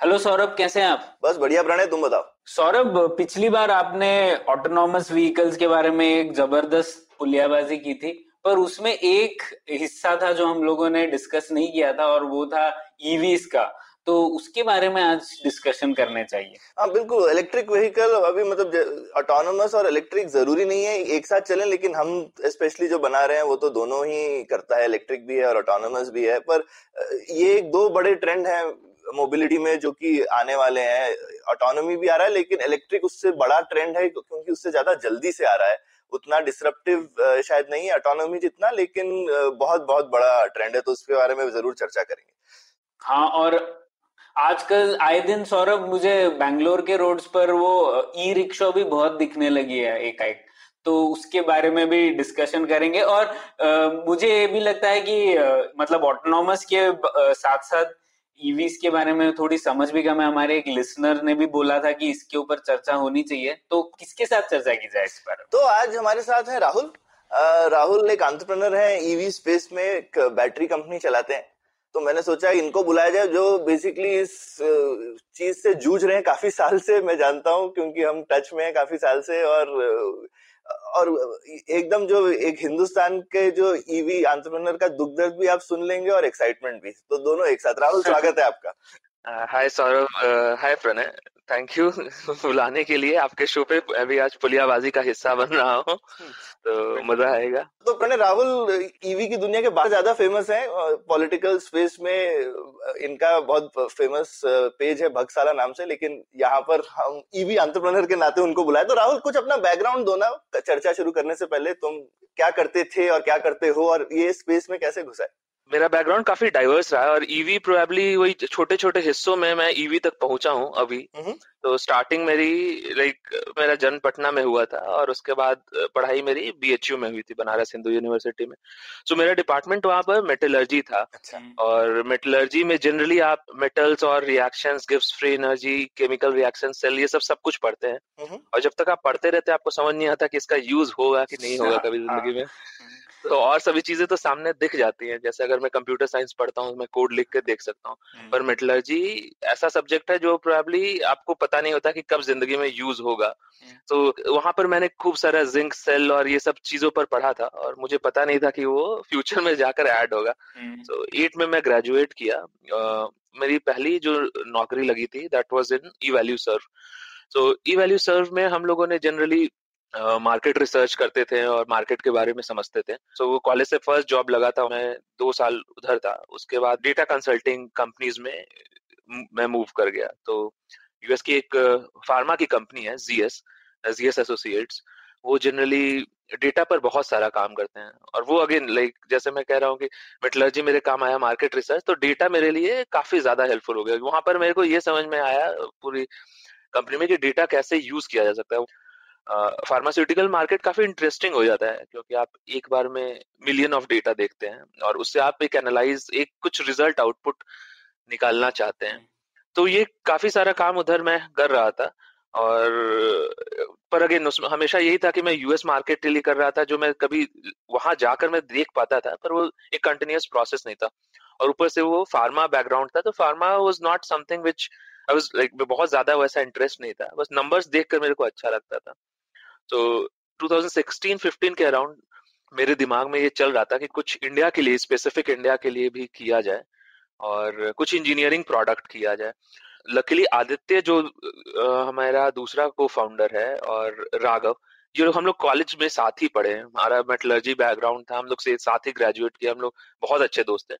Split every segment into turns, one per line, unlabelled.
Hello Saurabh कैसे हैं आप?
बस बढ़िया प्रणय तुम बताओ।
सौरभ पिछली बार आपने ऑटोनॉमस व्हीकल्स के बारे में एक ज़बरदस्त पुलियाबाजी की थी पर उसमें एक हिस्सा था जो हम लोगों ने डिस्कस नहीं किया था और वो था ईवीज का। तो उसके बारे में आज डिस्कशन करने चाहिए।
हाँ बिल्कुल इलेक्ट्रिक व्हीकल अभी मतलब ऑटोनोमस और इलेक्ट्रिक ज़रूरी नहीं है एक साथ चले लेकिन हम स्पेशली जो बना रहे हैं वो तो दोनों ही करता है इलेक्ट्रिक भी है और ऑटोनोमस भी है पर ये एक दो बड़े ट्रेंड हैं मोबिलिटी में जो कि आने वाले हैं ऑटोनोमी भी आ रहा है लेकिन इलेक्ट्रिक उससे बड़ा ट्रेंड है क्योंकि उससे ज़्यादा जल्दी से आ रहा है। उतना डिसरप्टिव शायद नहीं है ऑटोनोमी जितना लेकिन बहुत बहुत बड़ा ट्रेंड है तो उसके बारे में ज़रूर चर्चा करेंगे।
हाँ और आजकल आए दिन सौरभ मुझे बैंगलोर के रोड्स पर वो ई रिक्शा भी बहुत दिखने लगी है एक एक तो उसके बारे में भी डिस्कशन करेंगे और अ, मुझे ये भी लगता है कि अ, मतलब ऑटोनॉमस के अ, साथ साथ ईवीज के बारे में थोड़ी समझ भी कम है हमारे एक लिसनर ने भी बोला था कि इसके ऊपर चर्चा होनी चाहिए। तो किसके साथ चर्चा की जाए इस में
तो आज हमारे साथ है राहुल। राहुल एक एंटरप्रेन्योर है ईवी स्पेस में एक बैटरी कंपनी चलाते हैं। तो मैंने सोचा इनको बुलाया जाए, जो बेसिकली इस चीज़ से जूझ रहे हैं। काफ़ी साल से मैं जानता हूँ, क्योंकि हम टच में हैं काफ़ी साल से और और एकदम जो एक हिंदुस्तान के जो ईवी एंटरप्रेन्योर का दुख दर्द भी आप सुन लेंगे और एक्साइटमेंट भी। तो दोनों एक साथ। राहुल स्वागत है आपका।
Hi Saurabh hi Pranay thank you बुलाने के लिए आपके शो पे। अभी आज पुलियाबाजी का हिस्सा बन रहा हूँ तो मज़ा आएगा।
तो प्रणय राहुल ईवी की दुनिया के बाहर ज़्यादा फ़ेमस है पॉलिटिकल स्पेस में इनका बहुत फ़ेमस पेज है भगसाला नाम से लेकिन यहाँ पर हम ईवी एंटरप्रेन्योर के नाते उनको बुलाए। तो राहुल कुछ अपना बैकग्राउंड दो ना चर्चा शुरू करने से पहले तुम क्या करते थे और क्या करते हो और ये स्पेस में कैसे घुसा है?
मेरा बैकग्राउंड काफ़ी डाइवर्स रहा है और ईवी प्रोबेबली वही छोटे छोटे हिस्सों में मैं ईवी तक पहुँचा हूँ अभी
हम्म।
तो स्टार्टिंग मेरी लाइक मेरा जन्म पटना में हुआ था और उसके बाद पढ़ाई मेरी बीएचयू में हुई थी बनारस हिंदू यूनिवर्सिटी में सो मेरा डिपार्टमेंट वहाँ पर मेटलर्जी था
अच्छा
और मेटलर्जी में जनरली आप मेटल्स और reactions gives free energy chemical reaction cell ये सब सब कुछ पढ़ते हैं
हम्म।
और जब तक आप पढ़ते रहते हैं आपको समझ नहीं आता कि इसका यूज़ होगा कि नहीं होगा
हाँ,
कभी
हाँ।
ज़िंदगी में तो और सभी चीज़ें तो सामने दिख जाती हैं। जैसे अगर मैं कंप्यूटर साइंस पढ़ता हूँ मैं कोड लिख के देख सकता हूँ। पर मेटलर्जी ऐसा सब्जेक्ट है जो प्रोबेबली आपको पता नहीं होता कि कब ज़िंदगी में यूज़ होगा। तो वहाँ पर मैंने खूब सारा जिंक सेल और ये सब चीज़ों पर पढ़ा था और मुझे पता नहीं था कि वो फ्यूचर में जाकर ऐड होगा।
हम्म,
तो एट में मैं ग्रेजुएट किया। अ, मेरी पहली जो नौकरी लगी थी that was in e value serve so e value serve में हम लोगों ने जनरली मार्केट uh, रिसर्च करते थे और मार्केट के बारे में समझते थे। सो वो कॉलेज से फ़र्स्ट जॉब लगा था मैं दो साल उधर था। उसके बाद डेटा कंसल्टिंग कंपनीज़ में मैं मूव कर गया। तो यूएस की एक फार्मा की कंपनी है जीएस जीएस एसोसिएट्स वो जनरली डेटा पर बहुत सारा काम करते हैं। और वो अगेन लाइक like, जैसे मैं कह रहा हूँ कि मेटलर्जी मेरे काम आया मार्केट रिसर्च तो डेटा मेरे लिए काफ़ी ज़्यादा हेल्पफुल हो गया। वहाँ पर मेरे को ये समझ में आया पूरी कंपनी में कि डेटा कैसे यूज़ किया जा सकता है। फार्मास्यूटिकल मार्केट काफ़ी इंटरेस्टिंग हो जाता है क्योंकि आप एक बार में मिलियन ऑफ़ डेटा देखते हैं और उससे आप एक एनालाइज एक कुछ रिज़ल्ट आउटपुट निकालना चाहते हैं। तो ये काफ़ी सारा काम उधर मैं कर रहा था और पर अगेन उसमें हमेशा यही था कि मैं यूएस मार्केट के लिए कर रहा था जो मैं कभी वहाँ जाकर मैं देख पाता था पर वो एक कंटिन्यूस प्रोसेस नहीं था। और ऊपर से वो फार्मा बैकग्राउंड था तो pharma was not something which I was like बहुत ज़्यादा वैसा इंटरेस्ट नहीं था बस नंबर्स देखकर मेरे को अच्छा लगता था। तो 2016-15 के अराउंड मेरे दिमाग में ये चल रहा था कि कुछ इंडिया के लिए स्पेसिफिक इंडिया के लिए भी किया जाए और कुछ इंजीनियरिंग प्रोडक्ट किया जाए। लकीली आदित्य जो हमारा दूसरा को फाउंडर है और राघव जो हम लोग कॉलेज में साथ ही पढ़े हमारा मेटलर्जी बैकग्राउंड था हम लोग से साथ ही ग्रेजुएट किया हम लोग बहुत अच्छे दोस्त हैं।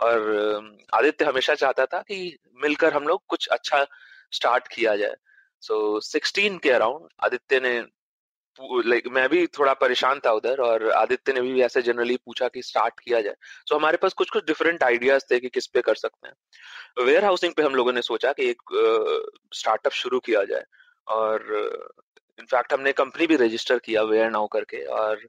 और आदित्य हमेशा चाहता था कि मिलकर हम लोग कुछ अच्छा स्टार्ट किया जाए। सो so, 16 के अराउंड आदित्य ने लाइक मैं भी थोड़ा परेशान था उधर और आदित्य ने भी ऐसे जनरली पूछा कि स्टार्ट किया जाए। सो so, हमारे पास कुछ कुछ डिफरेंट आइडियाज़ थे कि किस पे कर सकते हैं। वेयर हाउसिंग पे हम लोगों ने सोचा कि एक स्टार्टअप uh, शुरू किया जाए और इनफैक्ट हमने कंपनी भी रजिस्टर किया वेयर नाउ करके और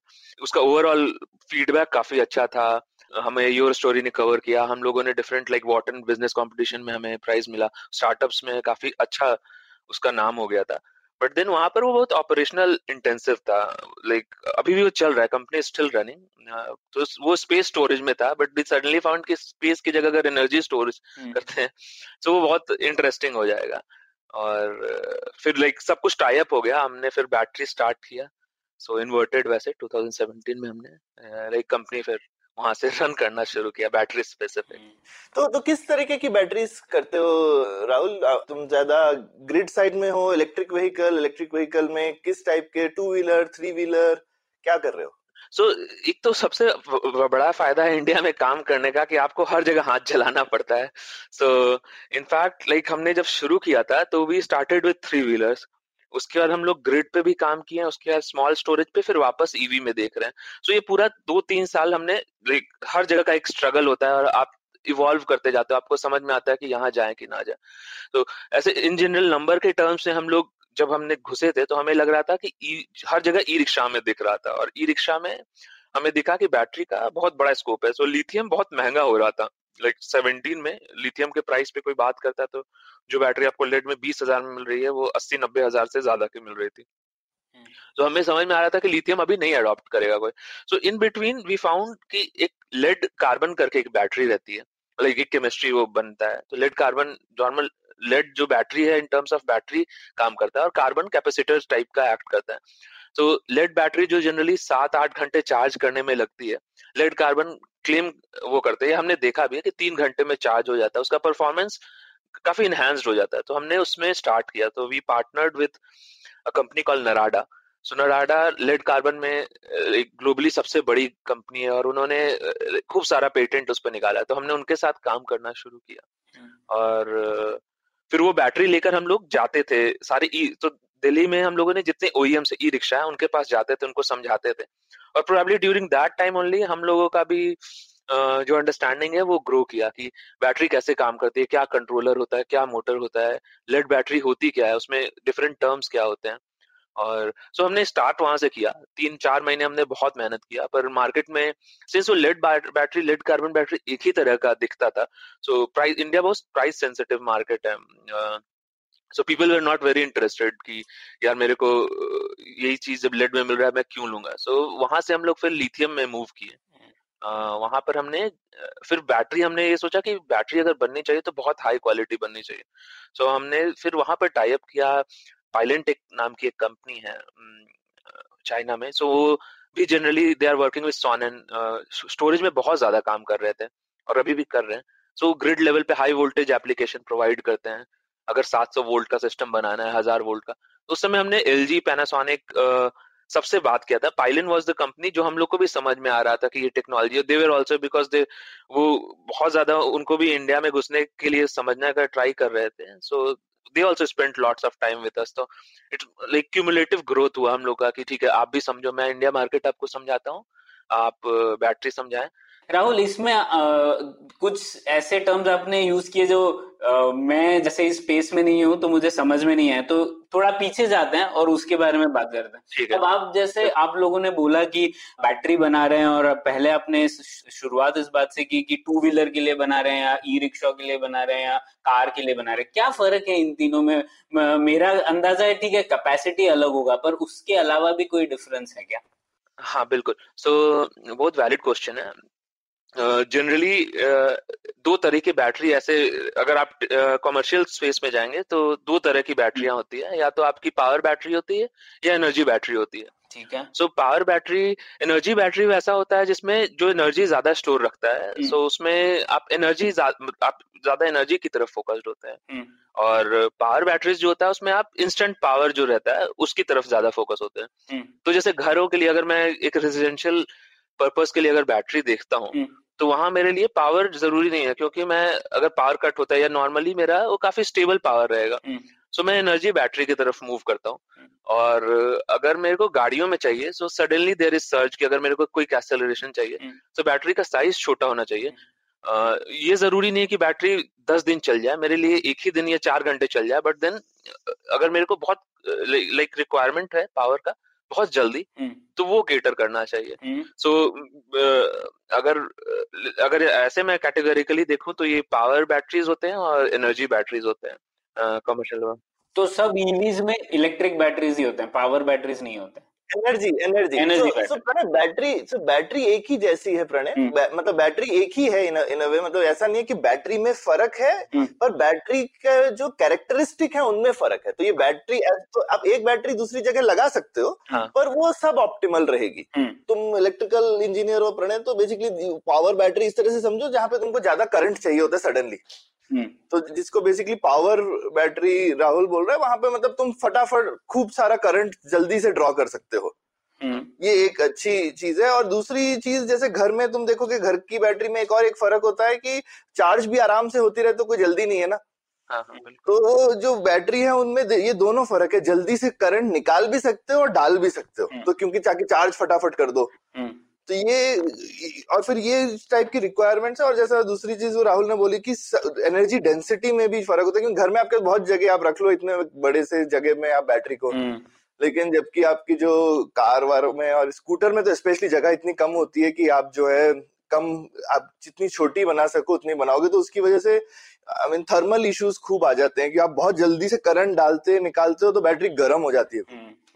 उसका ओवरऑल फीडबैक काफ़ी अच्छा था। हमें योर स्टोरी ने कवर किया। हम लोगों ने डिफरेंट लाइक वॉटन बिज़नेस कंपटीशन में हमें प्राइज मिला। स्टार्टअप्स में काफ़ी अच्छा उसका नाम हो गया था। बट देन वहाँ पर वो बहुत ऑपरेशनल इंटेंसिव था। लाइक like, अभी भी वो चल रहा है कंपनी स्टिल रनिंग तो वो स्पेस स्टोरेज में था बट सडनली फाउंड कि स्पेस की जगह अगर एनर्जी स्टोरेज करते हैं तो वो बहुत इंटरेस्टिंग हो जाएगा। और फिर लाइक like, सब कुछ टाई अप हो गया। हमने फिर बैटरी स्टार्ट किया। सो so, इन्वर्टेड वैसे 2017 में हमने लाइक कंपनी फिर वहाँ से रन करना शुरू किया बैटरी स्पेसिफिक
तो तो किस तरीके की बैटरीज करते हो राहुल? तुम ज़्यादा ग्रिड साइड में हो इलेक्ट्रिक व्हीकल इलेक्ट्रिक व्हीकल में किस टाइप के? टू व्हीलर थ्री व्हीलर क्या कर रहे हो?
सो so, एक तो सबसे बड़ा फ़ायदा है इंडिया में काम करने का कि आपको हर जगह हाथ चलाना पड़ता है। सो इनफैक्ट लाइक हमने जब शुरू किया था तो we started with three wheelers उसके बाद हम लोग ग्रिड पे भी काम किए हैं उसके बाद स्मॉल स्टोरेज पे फिर वापस ईवी में देख रहे हैं। सो so, ये पूरा दो तीन साल हमने हर जगह का एक स्ट्रगल होता है और आप इवॉल्व करते जाते हो आपको समझ में आता है कि यहाँ जाए कि ना जाए। तो ऐसे इन जनरल नंबर के टर्म्स से हम लोग जब हमने घुसे थे तो हमें लग रहा था कि हर जगह ई रिक्शा में दिख रहा था और ई रिक्शा में हमें दिखा कि बैटरी का बहुत बड़ा स्कोप है। सो लिथियम बहुत महँगा हो रहा था। लाइक like 17 में लिथियम के प्राइस पे कोई बात करता है तो जो बैटरी आपको लेड में बीस हज़ार में मिल रही है वो अस्सी नब्बे हज़ार से ज़्यादा की मिल रही थी। तो हमें समझ में आ रहा था कि लिथियम अभी नहीं अडॉप्ट करेगा कोई। So in between we found कि एक लेड कार्बन करके एक बैटरी रहती है लाइक एक केमिस्ट्री वो बनता है। तो लेड कार्बन नॉर्मल लेड जो बैटरी है इन टर्म्स ऑफ़ बैटरी काम करता है और कार्बन कैपेसिटर टाइप का एक्ट करता है। तो लेड बैटरी जो जनरली सात आठ घंटे चार्ज करने में लगती है लेड कार्बन क्लेम वो करते हैं। हमने देखा भी है कि तीन घंटे में चार्ज हो जाता है। उसका परफॉर्मेंस काफ़ी इनहेंस्ड हो जाता है। तो हमने उसमें स्टार्ट किया। तो we partnered with a company call Narada so Narada lead carbon में एक ग्लोबली सबसे बड़ी कंपनी है और उन्होंने खूब सारा पेटेंट उस पर निकाला। तो हमने उनके साथ काम करना शुरू किया। हम्म। और फिर वो बैटरी लेकर हम लोग जाते थे। सारे ई तो दिल्ली में हम लोगों ने जितने ओईएम से ई रिक्शा है उनके पास जाते थे उनको समझाते थे। और probably during that time only हम लोगों का भी जो अंडरस्टैंडिंग है वो ग्रो किया कि बैटरी कैसे काम करती है, क्या कंट्रोलर होता है, क्या मोटर होता है लेड बैटरी होती क्या है, उसमें डिफरेंट टर्म्स क्या होते हैं। और सो so हमने स्टार्ट वहाँ से किया, तीन चार महीने हमने बहुत मेहनत किया, पर मार्केट में सिंस वो lead battery lead carbon battery एक ही तरह का दिखता था सो प्राइस इंडिया बहुत प्राइस सेंसिटिव मार्केट है so people were not very interested कि यार मेरे को यही चीज़ जब लेड में मिल रहा है मैं क्यों लूँगा? सो so, वहाँ से हम लोग फिर लिथियम में मूव किए। वहाँ पर हमने फिर बैटरी हमने ये सोचा कि बैटरी अगर बननी चाहिए तो बहुत हाई क्वालिटी बननी चाहिए। सो so, हमने फिर वहाँ पर टाइप किया। पाइलेंटेक नाम की एक कंपनी है चाइना में। सो so, वो भी generally they are working with sun and storage में बहुत ज़्यादा काम कर रहे थे और अभी भी कर रहे हैं। सो ग्रिड लेवल पे हाई वोल्टेज एप्लीकेशन प्रोवाइड करते हैं। अगर 700 वोल्ट का सिस्टम बनाना है, हज़ार वोल्ट का तो उस समय हमने एल जी पैनासोनिक सबसे बात किया था। पाइलन वॉज़ द कंपनी जो हम लोग को भी समझ में आ रहा था कि ये technology they were also because they वो बहुत ज़्यादा उनको भी इंडिया में घुसने के लिए समझने का ट्राई कर रहे थे। So they also spend lots of time with us तो इट लाइक क्यूमुलेटिव ग्रोथ हुआ हम लोग का कि ठीक है, आप भी समझो। मैं इंडिया मार्केट आपको समझाता हूँ। आप बैटरी समझाएँ।
राहुल इसमें आ, कुछ ऐसे टर्म्स आपने यूज़ किए जो आ, मैं जैसे इस स्पेस में नहीं हूँ तो मुझे समझ में नहीं आया तो थोड़ा पीछे जाते हैं और उसके बारे में बात करते हैं। अब आप जैसे आप लोगों ने बोला कि बैटरी बना रहे हैं और पहले आपने शुरुआत इस बात से की कि टू व्हीलर के लिए बना रहे हैं या ई रिक्शा के लिए बना रहे हैं या कार के लिए बना रहे हैं। क्या फ़र्क है इन तीनों में? मेरा अंदाज़ा है ठीक है कैपेसिटी अलग होगा पर उसके अलावा भी कोई डिफरेंस है क्या?
हाँ बिल्कुल। सो so, बहुत वैलिड क्वेश्चन है। जनरली uh, uh, दो तरह की बैटरी ऐसे अगर आप कमर्शियल uh, स्पेस में जाएँगे तो दो तरह की बैटरियाँ होती है या तो आपकी पावर बैटरी होती है या एनर्जी बैटरी होती है
ठीक है
so power battery energy battery वैसा होता है जिसमें जो एनर्जी ज़्यादा स्टोर रखता है सो हम्म। so, उसमें आप एनर्जी आप ज़्यादा एनर्जी की तरफ़ फोकस्ड होते हैं हम्म। और पावर बैटरीज जो होता है उसमें आप इंस्टेंट पावर जो रहता है उसकी तरफ़ ज़्यादा फोकस होते हैं हम्म। तो जैसे घरों के लिए अगर मैं एक रेजिडेंशियल पर्पज के लिए अगर बैटरी देखता हूँ हम्म। तो वहाँ मेरे लिए पावर ज़रूरी नहीं है क्योंकि मैं अगर पावर कट होता है या नॉर्मली मेरा वो काफ़ी स्टेबल पावर रहेगा। सो मैं एनर्जी बैटरी की तरफ़ मूव करता हूँ। और अगर मेरे को गाड़ियों में चाहिए so suddenly there is search कि अगर मेरे को कोई एक्सेलरेशन चाहिए तो बैटरी का साइज़ छोटा होना चाहिए। Uh, ये ज़रूरी नहीं है कि बैटरी दस दिन चल जाए मेरे लिए एक ही दिन या चार घंटे चल जाए बट देन अगर मेरे को बहुत लाइक रिक्वायरमेंट है पावर का बहुत जल्दी तो वो केटर करना चाहिए। सो so, अगर अगर ऐसे मैं कैटेगरिकली देखूँ तो ये पावर बैटरीज होते हैं और एनर्जी बैटरीज होते हैं कमर्शियल
तो सब ईवीज में इलेक्ट्रिक बैटरीज ही होते हैं पावर बैटरीज नहीं होते।
Energy energy energy so Pranay battery so battery एक ही जैसी है प्रणय हम्म। मतलब बैटरी एक ही है इन वे मतलब ऐसा नहीं है कि बैटरी में फ़र्क है हम्म। पर बैटरी का जो कैरेक्टरिस्टिक है उनमें फ़र्क है तो ये बैटरी तो आप एक बैटरी दूसरी जगह लगा सकते हो हाँ. पर वो सब ऑप्टिमल रहेगी हम्म। तुम इलेक्ट्रिकल इंजीनियर हो प्रणय तो बेसिकली पावर बैटरी इस तरह से समझो जहाँ पे तुमको ज़्यादा करंट चाहिए होता है सडनली। तो जिसको बेसिकली पावर बैटरी राहुल बोल रहे हैं वहाँ पे मतलब तुम फटाफट खूब सारा करंट जल्दी से ड्रॉ कर सकते हो। हम्म। ये एक अच्छी चीज़ है और दूसरी चीज़ जैसे घर में तुम देखो कि घर की बैटरी में एक और एक फ़र्क होता है कि चार्ज भी आराम से होती रहे तो कोई जल्दी नहीं है ना। हाँ, हाँ, तो जो बैटरी है उनमें ये दोनों फ़र्क है जल्दी से करंट निकाल भी सकते हो और डाल भी सकते हो। हम्म। तो क्योंकि ताकि चार्ज फटाफट कर दो। तो ये और फिर ये टाइप की रिक्वायरमेंट्स है और जैसा दूसरी चीज़ वो राहुल ने बोली कि एनर्जी डेंसिटी में भी फ़र्क होता है क्योंकि घर में आपके बहुत जगह आप रख लो इतने बड़े से जगह में आप बैटरी को हम्म। लेकिन जबकि आपकी जो कार वार में और स्कूटर में तो स्पेशली जगह इतनी कम होती है कि आप जो है कम आप जितनी छोटी बना सको उतनी बनाओगे तो उसकी वजह से आई मीन थर्मल इश्यूज़ खूब आ जाते हैं कि आप बहुत जल्दी से करंट डालते निकालते हो तो बैटरी गर्म हो जाती है हम्म।
हाँ।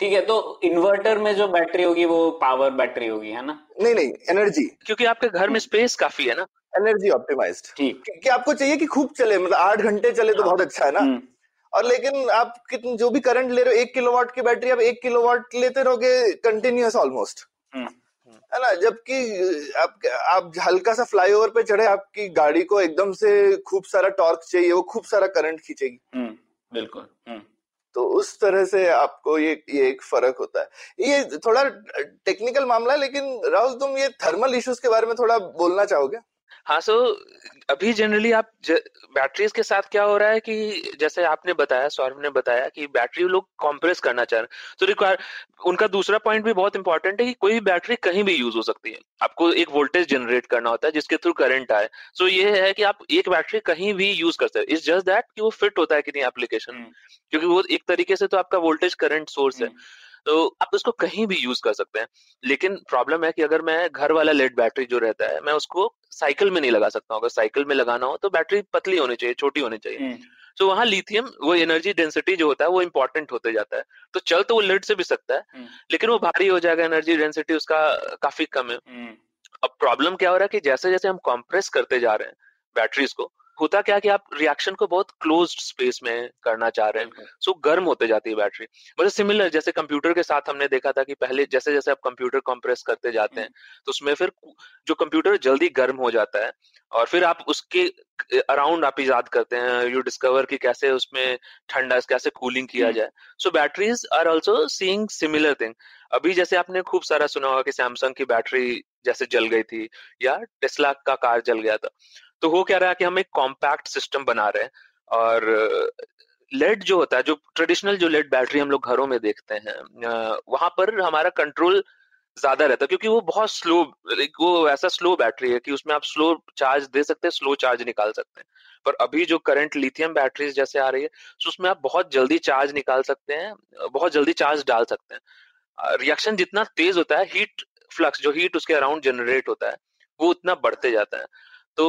ठीक है तो इन्वर्टर में जो बैटरी होगी वो पावर बैटरी होगी है ना?
नहीं नहीं एनर्जी
क्योंकि आपके घर में स्पेस काफ़ी है ना।
एनर्जी ऑप्टिमाइज ठीक। कि आपको चाहिए कि खूब चले मतलब आठ घंटे चले तो हाँ। बहुत अच्छा है ना। हम्म। और लेकिन आप कितने जो भी करंट ले रहे हो एक किलोवाट की बैटरी आप एक किलोवाट लेते रहोगे कंटिन्यूस ऑलमोस्ट हम्म। है ना? जबकि आप आप हल्का सा फ्लाईओवर पे चढ़े आपकी गाड़ी को एकदम से खूब सारा टॉर्क चाहिए वो खूब सारा करंट खींचेगी।
हम्म, बिल्कुल
तो उस तरह से आपको ये ये एक फ़र्क होता है। ये थोड़ा टेक्निकल मामला है, लेकिन राहुल तुम ये थर्मल इश्यूज़ के बारे में थोड़ा बोलना चाहोगे?
हाँ सो अभी जनरली आप बैटरीज के साथ क्या हो रहा है कि जैसे आपने बताया सौरभ ने बताया कि बैटरी लोग कॉम्प्रेस करना चाह रहे हैं। तो रिक्वायर उनका दूसरा पॉइंट भी बहुत इंपॉर्टेंट है कि कोई भी बैटरी कहीं भी यूज़ हो सकती है। आपको एक वोल्टेज जनरेट करना होता है जिसके थ्रू करंट आए। सो so ये है कि आप एक बैटरी कहीं भी यूज़ कर सकते इट्स जस्ट दैट कि वो फिट होता है कि नहीं एप्लीकेशन हम्म। क्योंकि वो एक तरीके से तो आपका वोल्टेज करंट सोर्स है। हम्म। तो आप उसको कहीं भी यूज़ कर सकते हैं लेकिन प्रॉब्लम है कि अगर मैं घर वाला लेड बैटरी जो रहता है मैं उसको साइकिल में नहीं लगा सकता हूँ अगर साइकिल में लगाना हो तो बैटरी पतली होनी चाहिए छोटी होनी चाहिए हम्म। तो वहाँ लिथियम वो एनर्जी डेंसिटी जो होता है वो इंपॉर्टेंट होते जाता है तो चल तो वो लेड से भी सकता है हम्म। लेकिन वो भारी हो जाएगा एनर्जी डेंसिटी उसका काफ़ी कम है हम्म। अब प्रॉब्लम क्या हो रहा है कि जैसे जैसे हम कॉम्प्रेस करते जा रहे हैं बैटरीज को होता क्या कि आप रिएक्शन को बहुत क्लोज स्पेस में करना चाह रहे हैं। सो so, गर्म होते जाती है बैटरी मतलब सिमिलर जैसे कंप्यूटर के साथ हमने देखा था कि पहले जैसे जैसे आप कंप्यूटर कंप्रेस करते जाते हैं हम्म। तो उसमें फिर जो कंप्यूटर जल्दी गर्म हो जाता है और फिर आप उसके अराउंड आप इजाद करते हैं यू डिस्कवर कि कैसे उसमें ठंडा कैसे कूलिंग किया हम्म। जाए। So batteries are also seeing similar thing अभी जैसे आपने खूब सारा सुना होगा कि सैमसंग की बैटरी जैसे जल गई थी या टेस्ला का कार जल गया था। तो वो क्या रहा है कि हम एक कॉम्पैक्ट सिस्टम बना रहे हैं और लेड जो होता है, जो ट्रेडिशनल जो लेड बैटरी हम लोग घरों में देखते हैं वहाँ पर हमारा कंट्रोल ज़्यादा रहता है क्योंकि वो बहुत स्लो वो ऐसा स्लो बैटरी है कि उसमें आप स्लो चार्ज दे सकते हैं स्लो चार्ज निकाल सकते हैं। पर अभी जो करंट लिथियम बैटरीज जैसे आ रही है तो उसमें आप बहुत जल्दी चार्ज निकाल सकते हैं, बहुत जल्दी चार्ज डाल सकते हैं। रिएक्शन जितना तेज होता है हीट फ्लक्स जो हीट उसके अराउंड जनरेट होता है, वो उतना बढ़ते जाता है। तो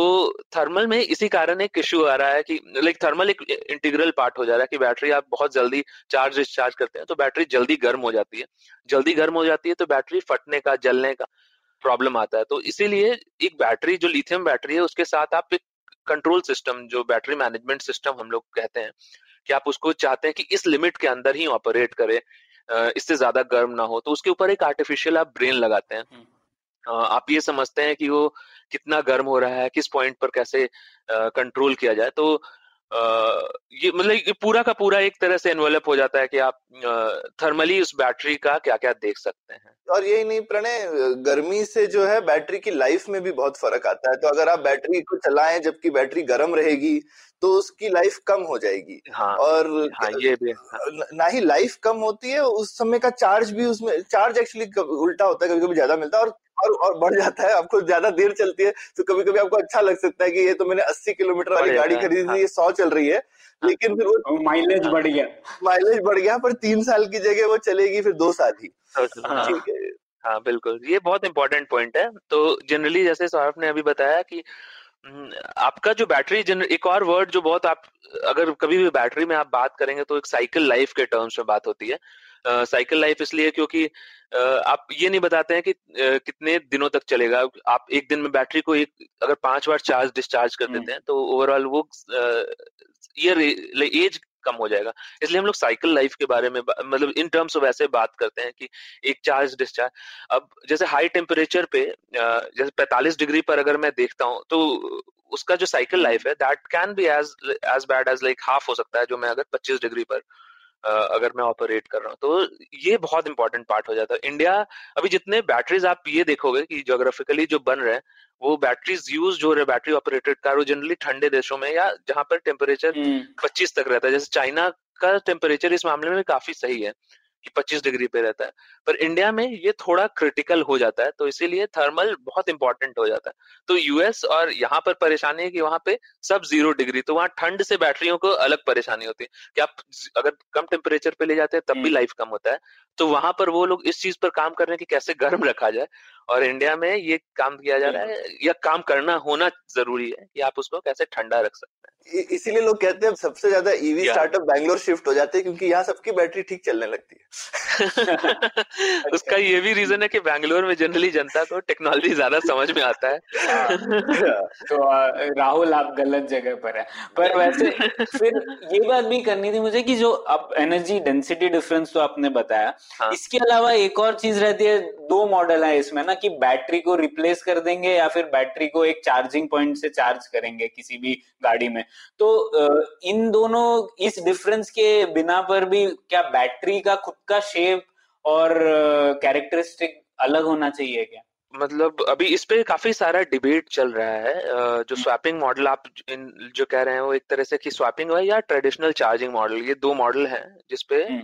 थर्मल में इसी कारण एक इश्यू आ रहा है कि लाइक थर्मल एक इंटीग्रल पार्ट हो जा रहा है कि बैटरी आप बहुत जल्दी चार्ज डिस्चार्ज करते हैं तो बैटरी जल्दी गर्म हो जाती है। जल्दी गर्म हो जाती है तो बैटरी फटने का जलने का प्रॉब्लम आता है। तो इसीलिए एक बैटरी जो लिथियम बैटरी है उसके साथ आप एक कंट्रोल सिस्टम जो बैटरी मैनेजमेंट सिस्टम हम लोग कहते हैं कि आप उसको चाहते हैं कि इस लिमिट के अंदर ही ऑपरेट करे इससे ज़्यादा गर्म ना हो। तो उसके ऊपर एक आर्टिफिशियल आप ब्रेन लगाते हैं। हम्म। आप ये समझते हैं कि वो कितना गर्म हो रहा है किस पॉइंट पर कैसे कंट्रोल किया जाए तो आ, ये मतलब ये पूरा का पूरा एक तरह से इन्वॉल्व हो जाता है कि आप थर्मली उस बैटरी का क्या क्या देख सकते हैं
और यही नहीं प्रणय गर्मी से जो है बैटरी की लाइफ में भी बहुत फ़र्क आता है तो अगर आप बैटरी को चलाएँ जबकि बैटरी गर्म रहेगी तो उसकी लाइफ कम हो जाएगी
हाँ,
और
हाँ, ये भी हाँ.
ना ही लाइफ कम होती है उस समय का चार्ज भी उसमें चार्ज एक्चुअली उल्टा होता है कभी कभी ज़्यादा मिलता है और और और बढ़ जाता है आपको ज़्यादा देर चलती है तो कभी कभी आपको अच्छा लग सकता है कि ये तो मैंने 80 किलोमीटर वाली गाड़ी खरीदी थी हाँ। ये सौ चल रही है हाँ। लेकिन फिर वो
माइलेज हाँ। बढ़ गया
माइलेज बढ़ गया पर तीन साल की जगह वो चलेगी फिर दो साल ही ठीक
है हाँ बिल्कुल ये बहुत इंपॉर्टेंट पॉइंट है तो जनरली जैसे सौरभ ने अभी बताया कि हम्म, आपका जो बैटरी जन एक और वर्ड जो बहुत आप अगर कभी भी बैटरी में आप बात करेंगे तो एक साइकिल लाइफ के टर्म्स में बात होती है साइकिल लाइफ इसलिए क्योंकि आप ये नहीं बताते हैं कि कितने दिनों तक चलेगा। आप एक दिन में बैटरी को एक अगर पाँच बार चार्ज डिस्चार्ज कर देते हैं तो ओवरऑल वो ईयर एज कम हो जाएगा। इसलिए हम लोग साइकिल लाइफ के बारे में मतलब इन टर्म्स ऑफ़ ऐसे बात करते हैं कि एक चार्ज डिस्चार्ज अब जैसे हाई टेम्परेचर पे जैसे 45 डिग्री पर अगर मैं देखता हूँ तो उसका जो साइकिल लाइफ है that can be as as bad as like half हो सकता है जो मैं अगर 25 डिग्री पर अगर मैं ऑपरेट कर रहा हूँ तो ये बहुत इंपॉर्टेंट पार्ट हो जाता है। इंडिया अभी जितने बैटरीज आप ये देखोगे कि जोग्राफिकली जो बन रहे हैं वो बैटरीज यूज़ जो रहे बैटरी ऑपरेटेड कार वो जनरली ठंडे देशों में या जहाँ पर टेम्परेचर हम्म। पच्चीस तक रहता है। जैसे चाइना का टेम्परेचर इस मामले में काफ़ी सही है। कि 25 डिग्री पे रहता है। पर इंडिया में ये थोड़ा क्रिटिकल हो जाता है तो इसीलिए थर्मल बहुत इंपॉर्टेंट हो जाता है। तो यूएस और यहाँ पर परेशानी है कि वहाँ पे सब ज़ीरो डिग्री तो वहाँ ठंड से बैटरियों को अलग परेशानी होती है कि आप अगर कम टेम्परेचर पे ले जाते हैं तब भी लाइफ हम्म। कम होता है। तो वहाँ पर वो लोग इस चीज़ पर काम कर रहे हैं कि कैसे गर्म रखा जाए और इंडिया में ये काम किया जा रहा है या काम करना होना ज़रूरी है कि आप उसको कैसे ठंडा रख सकते
हैं। इसीलिए लोग कहते हैं सबसे ज़्यादा ईवी स्टार्टअप बैंगलोर शिफ्ट हो जाते हैं क्योंकि यहाँ सबकी बैटरी ठीक चलने लगती
है। उसका ये भी रीजन है कि बैंगलोर में जनरली जनता को टेक्नोलॉजी ज़्यादा समझ में आता है।
हाँ। तो राहुल आप गलत जगह पर है। पर वैसे फिर ये बात भी करनी थी मुझे कि जो अब एनर्जी डेंसिटी डिफरेंस तो आपने बताया हाँ. इसके अलावा एक और चीज़ रहती है दो मॉडल है इसमें ना कि बैटरी को रिप्लेस कर देंगे या फिर बैटरी को एक चार्जिंग पॉइंट से चार्ज करेंगे किसी भी गाड़ी में। तो इन दोनों इस डिफरेंस के बिना पर भी क्या बैटरी का खुद का शेप और कैरेक्टरिस्टिक अलग होना चाहिए क्या?
मतलब अभी इस पे काफ़ी सारा डिबेट चल रहा है जो स्वैपिंग हम्म। मॉडल आप इन जो कह रहे हैं वो एक तरह से कि स्वैपिंग है या ट्रेडिशनल चार्जिंग मॉडल ये दो मॉडल हैं जिसपे हम्म।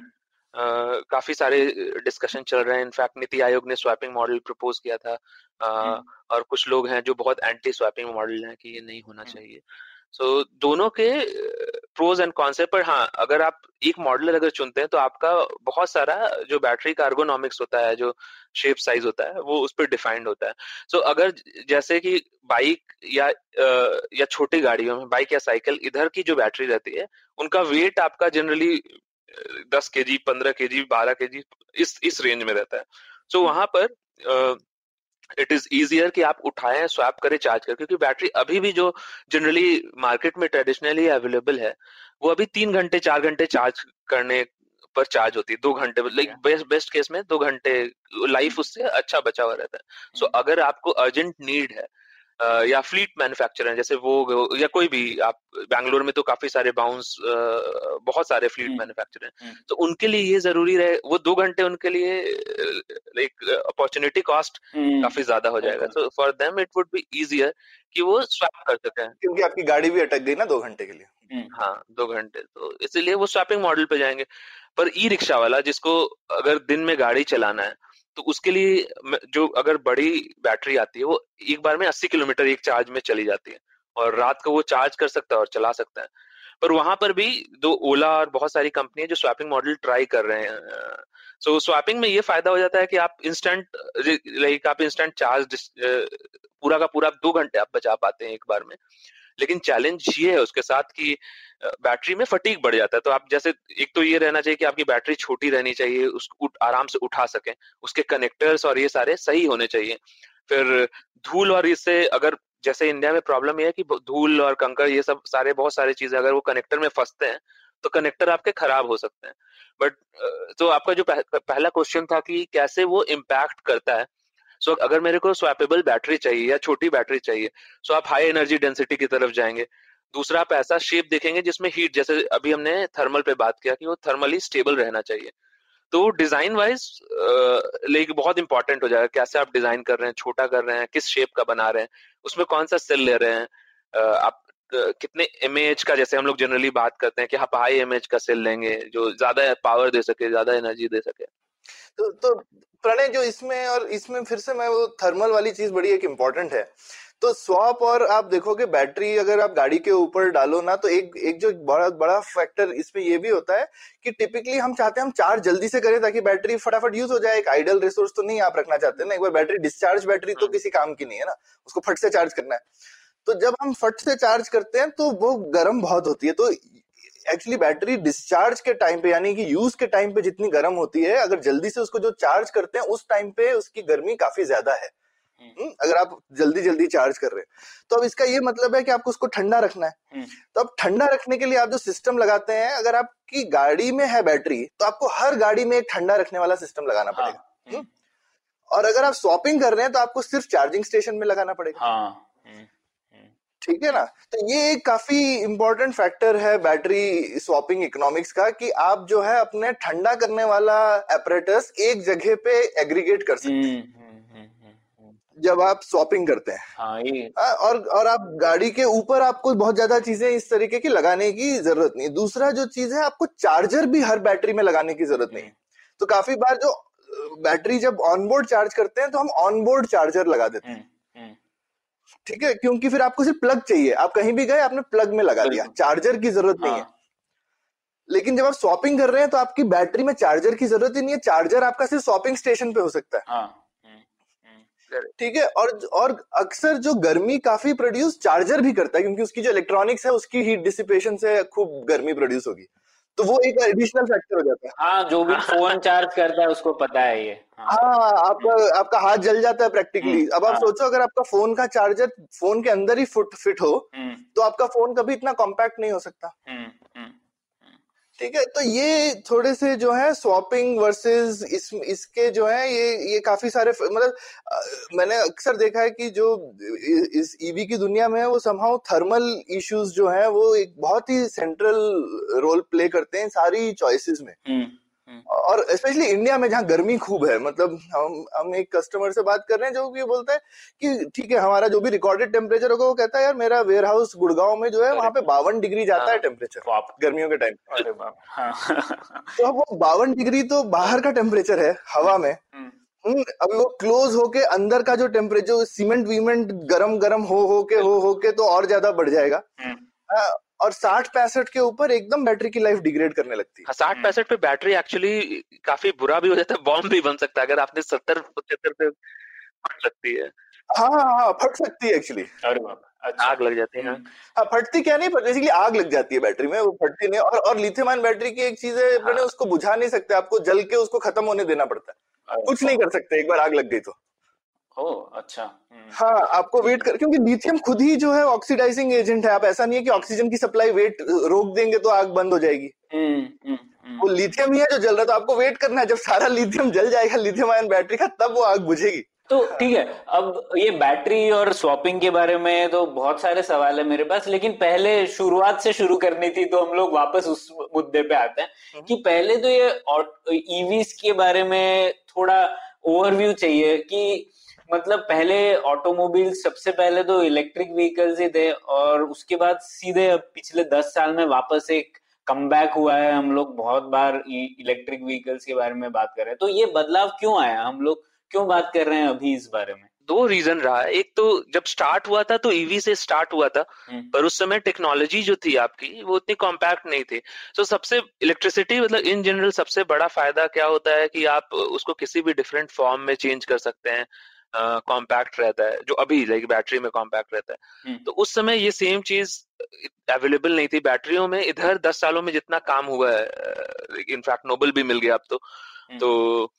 काफ़ी सारे डिस्कशन चल रहे हैं। इनफैक्ट नीति आयोग ने स्वैपिंग मॉडल प्रपोज किया था uh, और कुछ लोग हैं जो बहुत एंटी स्वैपिंग मॉडल हैं कि ये नहीं होना चाहिए। सो so, दोनों के प्रोज एंड कॉन्सेप्ट पर हाँ अगर आप एक मॉडल अगर चुनते हैं तो आपका बहुत सारा जो बैटरी का अर्गोनॉमिक्स होता है जो शेप साइज़ होता है वो उस पर डिफाइंड होता है। सो so, अगर जैसे कि बाइक या या छोटी गाड़ियों में बाइक या साइकिल इधर की जो बैटरी रहती है उनका वेट आपका जनरली दस के जी पंद्रह के जी बारह के जी इस इस रेंज में रहता है। सो so, वहाँ पर इट इज़ इजियर कि आप उठाएँ स्वैप करें चार्ज करें क्योंकि बैटरी अभी भी जो जनरली मार्केट में ट्रेडिशनली अवेलेबल है वो अभी तीन घंटे चार घंटे चार्ज करने पर चार्ज होती है दो घंटे लाइक बेस्ट बेस्ट केस में दो घंटे लाइफ उससे अच्छा बचा हुआ रहता है। सो so, अगर आपको अर्जेंट नीड है या फ्लीट मैन्युफैक्चर है जैसे वो या कोई भी आप बैंगलोर में तो काफ़ी सारे बाउंस बहुत सारे फ्लीट मैन्युफैक्चर हैं। तो उनके लिए ये ज़रूरी रहे वो दो घंटे उनके लिए लाइक अपॉर्चुनिटी कॉस्ट काफ़ी ज़्यादा हो जाएगा। तो for them it would be easier कि वो स्वैप कर सके।
क्योंकि आपकी गाड़ी भी अटक गई ना दो घंटे के लिए।
हाँ दो घंटे। तो इसीलिए वो स्वैपिंग मॉडल पे जाएँगे। पर ई रिक्शा वाला जिसको अगर दिन में गाड़ी चलाना है तो उसके लिए जो अगर बड़ी बैटरी आती है वो एक बार में 80 किलोमीटर एक चार्ज में चली जाती है और रात को वो चार्ज कर सकता है और चला सकता है। पर वहाँ पर भी दो ओला और बहुत सारी कंपनियाँ जो स्वैपिंग मॉडल ट्राई कर रहे हैं। सो so, स्वैपिंग में ये फ़ायदा हो जाता है कि आप इंस्टेंट लाइक आप इंस्टेंट चार्ज पूरा का पूरा दो घंटे आप बचा पाते हैं एक बार में। लेकिन चैलेंज ये है उसके साथ कि बैटरी में फटीक बढ़ जाता है। तो आप जैसे एक तो ये रहना चाहिए कि आपकी बैटरी छोटी रहनी चाहिए उसको आराम से उठा सके। उसके कनेक्टर्स और ये सारे सही होने चाहिए। फिर धूल और इससे अगर जैसे इंडिया में प्रॉब्लम ये है कि धूल और कंकर ये सब सारे बहुत सारे चीज़ें अगर वो कनेक्टर में फंसते हैं तो कनेक्टर आपके खराब हो सकते हैं। बट तो आपका जो पहला क्वेश्चन था कि कैसे वो इम्पैक्ट करता है। सो so, अगर मेरे को स्वैपेबल बैटरी चाहिए या छोटी बैटरी चाहिए सो so आप हाई एनर्जी डेंसिटी की तरफ़ जाएँगे। दूसरा आप ऐसा शेप देखेंगे जिसमें हीट जैसे अभी हमने थर्मल पे बात किया कि वो थर्मली स्टेबल रहना चाहिए। तो डिज़ाइन वाइज लेकिन बहुत इंपॉर्टेंट हो जाएगा, कैसे आप डिज़ाइन कर रहे हैं, छोटा कर रहे हैं, किस शेप का बना रहे हैं, उसमें कौन सा सेल ले रहे हैं आप कितने इमेज का, जैसे हम लोग जनरली बात करते हैं कि आप हाई इमेज का सेल लेंगे, जो ज़्यादा पावर दे सके, ज़्यादा एनर्जी दे सके।
तो तो प्रणय, जो इसमें और इसमें फिर से मैं वो थर्मल वाली चीज़ बड़ी एक इम्पोर्टेंट है। तो स्वॉप और आप देखोगे बैटरी अगर आप गाड़ी के ऊपर डालो ना तो एक एक जो बड़ा बड़ा फैक्टर इसमें ये भी होता है कि टिपिकली हम चाहते हैं हम चार्ज जल्दी से करें ताकि बैटरी फटाफट यूज़ हो जाए। एक आइडल रिसोर्स तो नहीं आप रखना चाहते ना। एक बार बैटरी डिस्चार्ज बैटरी तो हाँ। किसी काम की नहीं है ना। उसको फट से चार्ज करना है। तो जब हम फट से चार्ज करते हैं तो वो गर्म बहुत होती है। तो एक्चुअली बैटरी डिस्चार्ज के टाइम पे यानी कि यूज़ के टाइम पे जितनी गर्म होती है अगर जल्दी से उसको जो चार्ज करते हैं उस टाइम पे उसकी गर्मी काफ़ी ज़्यादा है। अगर आप जल्दी जल्दी चार्ज कर रहे हैं। तो अब इसका ये मतलब है कि आपको उसको ठंडा रखना है। हम्म। तो अब ठंडा रखने के लिए आप जो सिस्टम लगाते हैं अगर आपकी गाड़ी में है बैटरी तो आपको हर गाड़ी में एक ठंडा रखने वाला सिस्टम लगाना हाँ, पड़ेगा। हम्म। और अगर आप स्वॉपिंग कर रहे हैं तो आपको सिर्फ़ चार्जिंग स्टेशन में लगाना पड़ेगा। हाँ, ठीक है ना? तो ये एक काफ़ी इंपॉर्टेंट फैक्टर है बैटरी स्वॉपिंग इकोनॉमिक्स का कि आप जो है अपने ठंडा करने वाला एपरेटस एक जगह पे एग्रीगेट कर सकते हैं। जब आप शॉपिंग करते हैं। हाँ, ये। हाँ, और और आप गाड़ी के ऊपर आपको बहुत ज़्यादा चीज़ें इस तरीके की लगाने की ज़रूरत नहीं। दूसरा जो चीज़ है आपको चार्जर भी हर बैटरी में लगाने की ज़रूरत नहीं। तो काफ़ी बार जो बैटरी जब ऑनबोर्ड चार्ज करते हैं तो हम ऑनबोर्ड चार्जर लगा देते हैं। हम्म, हम्म। ठीक है? क्योंकि फिर आपको सिर्फ़ प्लग चाहिए। आप कहीं भी गए आपने प्लग में लगा दिया। चार्जर की ज़रूरत नहीं है। हाँ। लेकिन जब आप शॉपिंग कर रहे हैं तो आपकी बैटरी में चार्जर की ज़रूरत ही नहीं है। चार्जर आपका सिर्फ़ शॉपिंग स्टेशन पे हो सकता है। हाँ। ठीक है और और अक्सर जो गर्मी काफ़ी प्रोड्यूस चार्जर भी करता है क्योंकि उसकी जो इलेक्ट्रॉनिक्स है उसकी हीट डिसिपेशन से खूब गर्मी प्रोड्यूस होगी। तो वो एक एडिशनल फैक्टर हो जाता है।
हाँ जो भी फ़ोन चार्ज करता है उसको पता है ये।
हाँ, हाँ आपका आपका हाथ जल जाता है प्रैक्टिकली हम्म, अब आप हाँ. सोचो अगर आपका फ़ोन का चार्जर फ़ोन के अंदर ही फुट फिट हो हम्म। तो आपका फ़ोन कभी इतना कॉम्पैक्ट नहीं हो सकता। हम्म, ठीक है तो ये थोड़े से जो है स्वॉपिंग वर्सेस इस, इसके जो है ये ये काफ़ी सारे मतलब मैंने अक्सर देखा है कि जो इस ईवी की दुनिया में है, वो समहाउ थर्मल इश्यूज़ जो है, वो एक बहुत ही सेंट्रल रोल प्ले करते हैं सारी चॉइसेस में हम्म। और स्पेशली इंडिया में जहाँ गर्मी खूब है मतलब हम हम एक कस्टमर से बात कर रहे हैं जो ये बोलता है कि ठीक है हमारा जो भी रिकॉर्डेड टेम्परेचर होगा वो कहता है यार मेरा वेयर हाउस गुड़गांव में जो है वहाँ पे बावन डिग्री जाता है टेम्परेचर हाँ। गर्मियों के टाइम हाँ। तो वो बावन डिग्री तो बाहर का टेम्परेचर है हवा में हम्म। हम्म, अब वो क्लोज होके अंदर का जो टेम्परेचर सीमेंट वीमेंट गरम गरम हो हो के हो हो के तो और ज़्यादा बढ़ जाएगा हम्म। हाँ, और साठ पैंसठ के ऊपर एकदम बैटरी की लाइफ डिग्रेड करने लगती है
हाँ, साठ। पैंसठ पे बैटरी एक्चुअली काफ़ी बुरा भी हो जाता है बॉम्ब भी बन सकता है अगर आपने सत्तर पचहत्तर पे फट सकती है
हाँ हाँ हाँ फट सकती है एक्चुअली अरे
अच्छा। आग लग जाती है हाँ,
हाँ फटती क्या नहीं बेसिकली आग लग जाती है बैटरी में वो फटती नहीं और और लिथियम आयन बैटरी की एक चीज़ है हाँ। उसको बुझा नहीं सकते आपको जल के उसको खत्म होने देना पड़ता है कुछ। नहीं कर सकते एक बार आग लग गई तो
अच्छा। हम्म।
हाँ आपको वेट कर क्योंकि लिथियम खुद ही जो है ऑक्सीडाइजिंग एजेंट है। आप ऐसा नहीं है कि ऑक्सीजन की सप्लाई वेट रोक देंगे तो आग बंद हो जाएगी। हम्म, हम्म, वो लिथियम ही है जो जल रहा है तो आपको वेट करना है। जब सारा लिथियम जल जाएगा लिथियम आयन बैटरी का तब वो आग बुझेगी।
तो ठीक है अब ये बैटरी और स्वॉपिंग के बारे में तो बहुत सारे सवाल है मेरे पास लेकिन पहले शुरुआत से शुरू करनी थी तो हम लोग वापस उस मुद्दे पे आते हैं कि पहले तो ये ईवीज के बारे में थोड़ा ओवरव्यू चाहिए कि मतलब पहले ऑटोमोबाइल सबसे पहले तो इलेक्ट्रिक व्हीकल्स ही थे और उसके बाद सीधे पिछले दस साल में वापस एक कम हुआ है। हम लोग बहुत बार इलेक्ट्रिक व्हीकल्स के बारे में बात कर रहे हैं। तो ये बदलाव क्यों आया? हम लोग क्यों बात कर रहे हैं अभी इस बारे में?
दो रीजन रहा एक तो जब स्टार्ट हुआ था तो ईवी से स्टार्ट हुआ था हम्म। पर उस समय टेक्नोलॉजी जो थी आपकी वो उतनी कॉम्पैक्ट नहीं थी। तो सबसे इलेक्ट्रिसिटी मतलब इन जनरल सबसे बड़ा फ़ायदा क्या होता है कि आप उसको किसी भी डिफरेंट फॉर्म में चेंज कर सकते हैं। कॉम्पैक्ट रहता है जो अभी लाइक बैटरी में कॉम्पैक्ट रहता है हम्म। तो उस समय ये सेम चीज़ अवेलेबल नहीं थी बैटरियों में इधर दस सालों में जितना काम हुआ है इनफैक्ट नोबल भी मिल गया अब तो हम्म। तो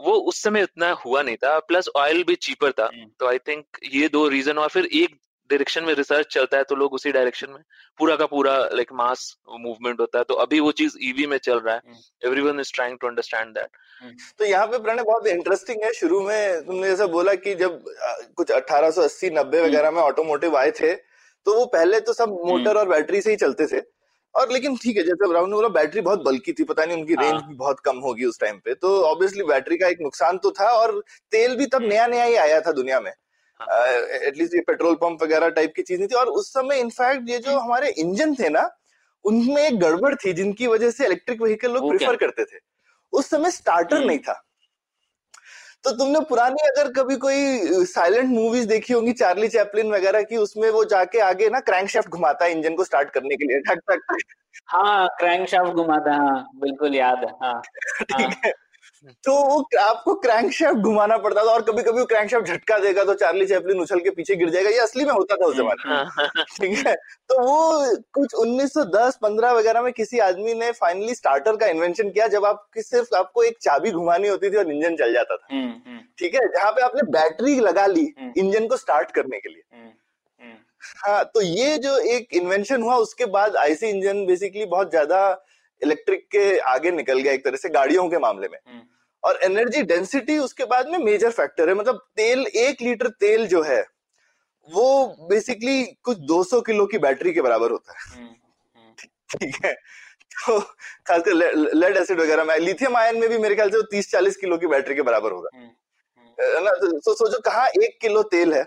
वो उस समय उतना हुआ नहीं था प्लस ऑयल भी चीपर था हम्म। तो आई थिंक ये दो रीजन और फिर एक डायरेक्शन में रिसर्च चलता है तो लोग उसी डायरेक्शन में पूरा का पूरा लाइक मास मूवमेंट होता है तो अभी वो चीज़ ईवी में चल रहा है। Everyone is trying to understand that
तो यहाँ पे प्रणय बहुत इंटरेस्टिंग है शुरू में तुमने जैसा बोला कि जब कुछ 1880 90 हम्म। वगैरह में ऑटोमोटिव आए थे तो वो पहले तो सब मोटर और बैटरी से ही चलते थे। और लेकिन ठीक है जैसे राहुल ने बोला बैटरी बहुत बल्की थी पता नहीं उनकी रेंज
हाँ।
भी बहुत कम होगी उस टाइम पे तो ऑब्वियसली बैटरी का एक नुकसान तो था और तेल भी तब नया नया ही आया था दुनिया में। एटलीस्ट ये पेट्रोल पंप वगैरह टाइप की चीज़ नहीं थी। और उस समय इनफैक्ट ये जो हमारे इंजन थे ना उनमें एक गड़बड़ थी जिनकी वजह से इलेक्ट्रिक व्हीकल लोग प्रेफर करते थे। उस समय स्टार्टर
हम्म।
नहीं था। तो तुमने पुरानी अगर कभी कोई साइलेंट मूवीज़ देखी होंगी चार्ली चैपलिन वगैरह की उसमें वो जाके आगे ना क्रैंकशाफ्ट घुमाता है इंजन को स्टार्ट करने के लिए। ठक ठक
हाँ क्रैंक शाफ्ट घुमाता है हाँ बिल्कुल याद है हाँ
ठीक है। तो वो आपको क्रैंकशाफ्ट घुमाना पड़ता था और कभी कभी वो क्रैंकशाफ्ट झटका देगा तो चार्ली चैपलिन उछल के पीछे गिर जाएगा। ये असली में होता था उस जमाने में।
हाँ,
ठीक है? तो वो कुछ 1910 15 वगैरह में किसी आदमी ने फाइनली स्टार्टर का इन्वेंशन किया जब आपकी सिर्फ़ आपको एक चाबी घुमानी होती थी और इंजन चल जाता था।
हम्म, हम्म,
ठीक है? जहाँ पे आपने बैटरी लगा ली
हम्म।
इंजन को स्टार्ट करने के लिए। हाँ तो ये जो एक इन्वेंशन हुआ उसके बाद आईसी इंजन बेसिकली बहुत ज़्यादा इलेक्ट्रिक के आगे निकल गया एक तरह से गाड़ियों के मामले में। और एनर्जी डेंसिटी उसके बाद में मेजर फैक्टर है। मतलब तेल एक लीटर तेल जो है वो बेसिकली कुछ 200 किलो की बैटरी के बराबर होता है।
हम्म, हम्म,
ठीक है? तो खासकर लेड एसिड वगैरह में लिथियम आयन में भी मेरे ख्याल से वो तीस चालीस किलो की बैटरी के बराबर होगा।
हम्म,
ना? तो सो, सोचो कहाँ एक किलो तेल है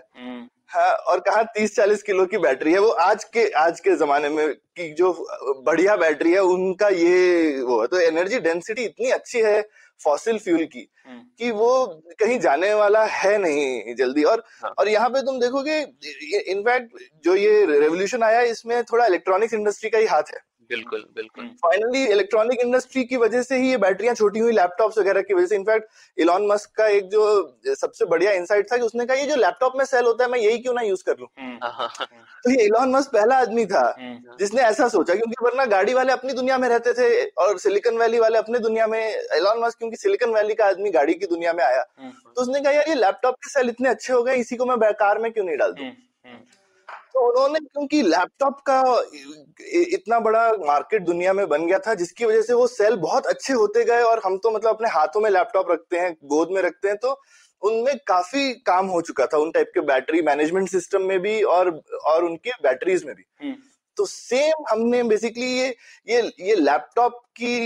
हाँ और कहा तीस चालीस किलो की बैटरी है। वो आज के आज के जमाने में की जो बढ़िया बैटरी है उनका ये वो है। तो एनर्जी डेंसिटी इतनी अच्छी है फॉसिल फ्यूल की
हम्म,
कि वो कहीं जाने वाला है नहीं जल्दी। और
हाँ।
और यहाँ पे तुम देखोगे इनफैक्ट जो ये रेवोल्यूशन आया इसमें थोड़ा इलेक्ट्रॉनिक्स इंडस्ट्री का ही हाथ है।
बिल्कुल बिल्कुल।
फाइनली इलेक्ट्रॉनिक इंडस्ट्री की वजह से ही ये बैटरियाँ छोटी हुई लैपटॉप्स वगैरह की वजह से। इनफैक्ट इलॉन मस्क का एक जो सबसे बढ़िया इंसाइट था कि उसने कहा ये जो लैपटॉप में सेल होता है मैं यही क्यों ना यूज़ कर लूँ?
हम्म,
हाँ,
तो ये इलॉन मस्क पहला आदमी था
हम्म,
जिसने ऐसा सोचा क्योंकि वरना गाड़ी वाले अपनी दुनिया में रहते थे और सिलिकॉन वैली वाले अपने दुनिया में इलॉन मस्क क्योंकि सिलिकॉन वैली का आदमी गाड़ी की दुनिया में आया।
हम्म,
तो उसने कहा यार ये लैपटॉप के सेल इतने अच्छे हो गए इसी को मैं कार में क्यों नहीं डाल दूँ? तो उन्होंने क्योंकि लैपटॉप का इतना बड़ा मार्केट दुनिया में बन गया था जिसकी वजह से वो सेल बहुत अच्छे होते गए और हम तो मतलब अपने हाथों में लैपटॉप रखते हैं गोद में रखते हैं तो उनमें काफ़ी काम हो चुका था उन टाइप के बैटरी मैनेजमेंट सिस्टम में भी और और उनकी बैटरीज में भी।
हम्म,
तो सेम हमने बेसिकली ये ये ये लैपटॉप की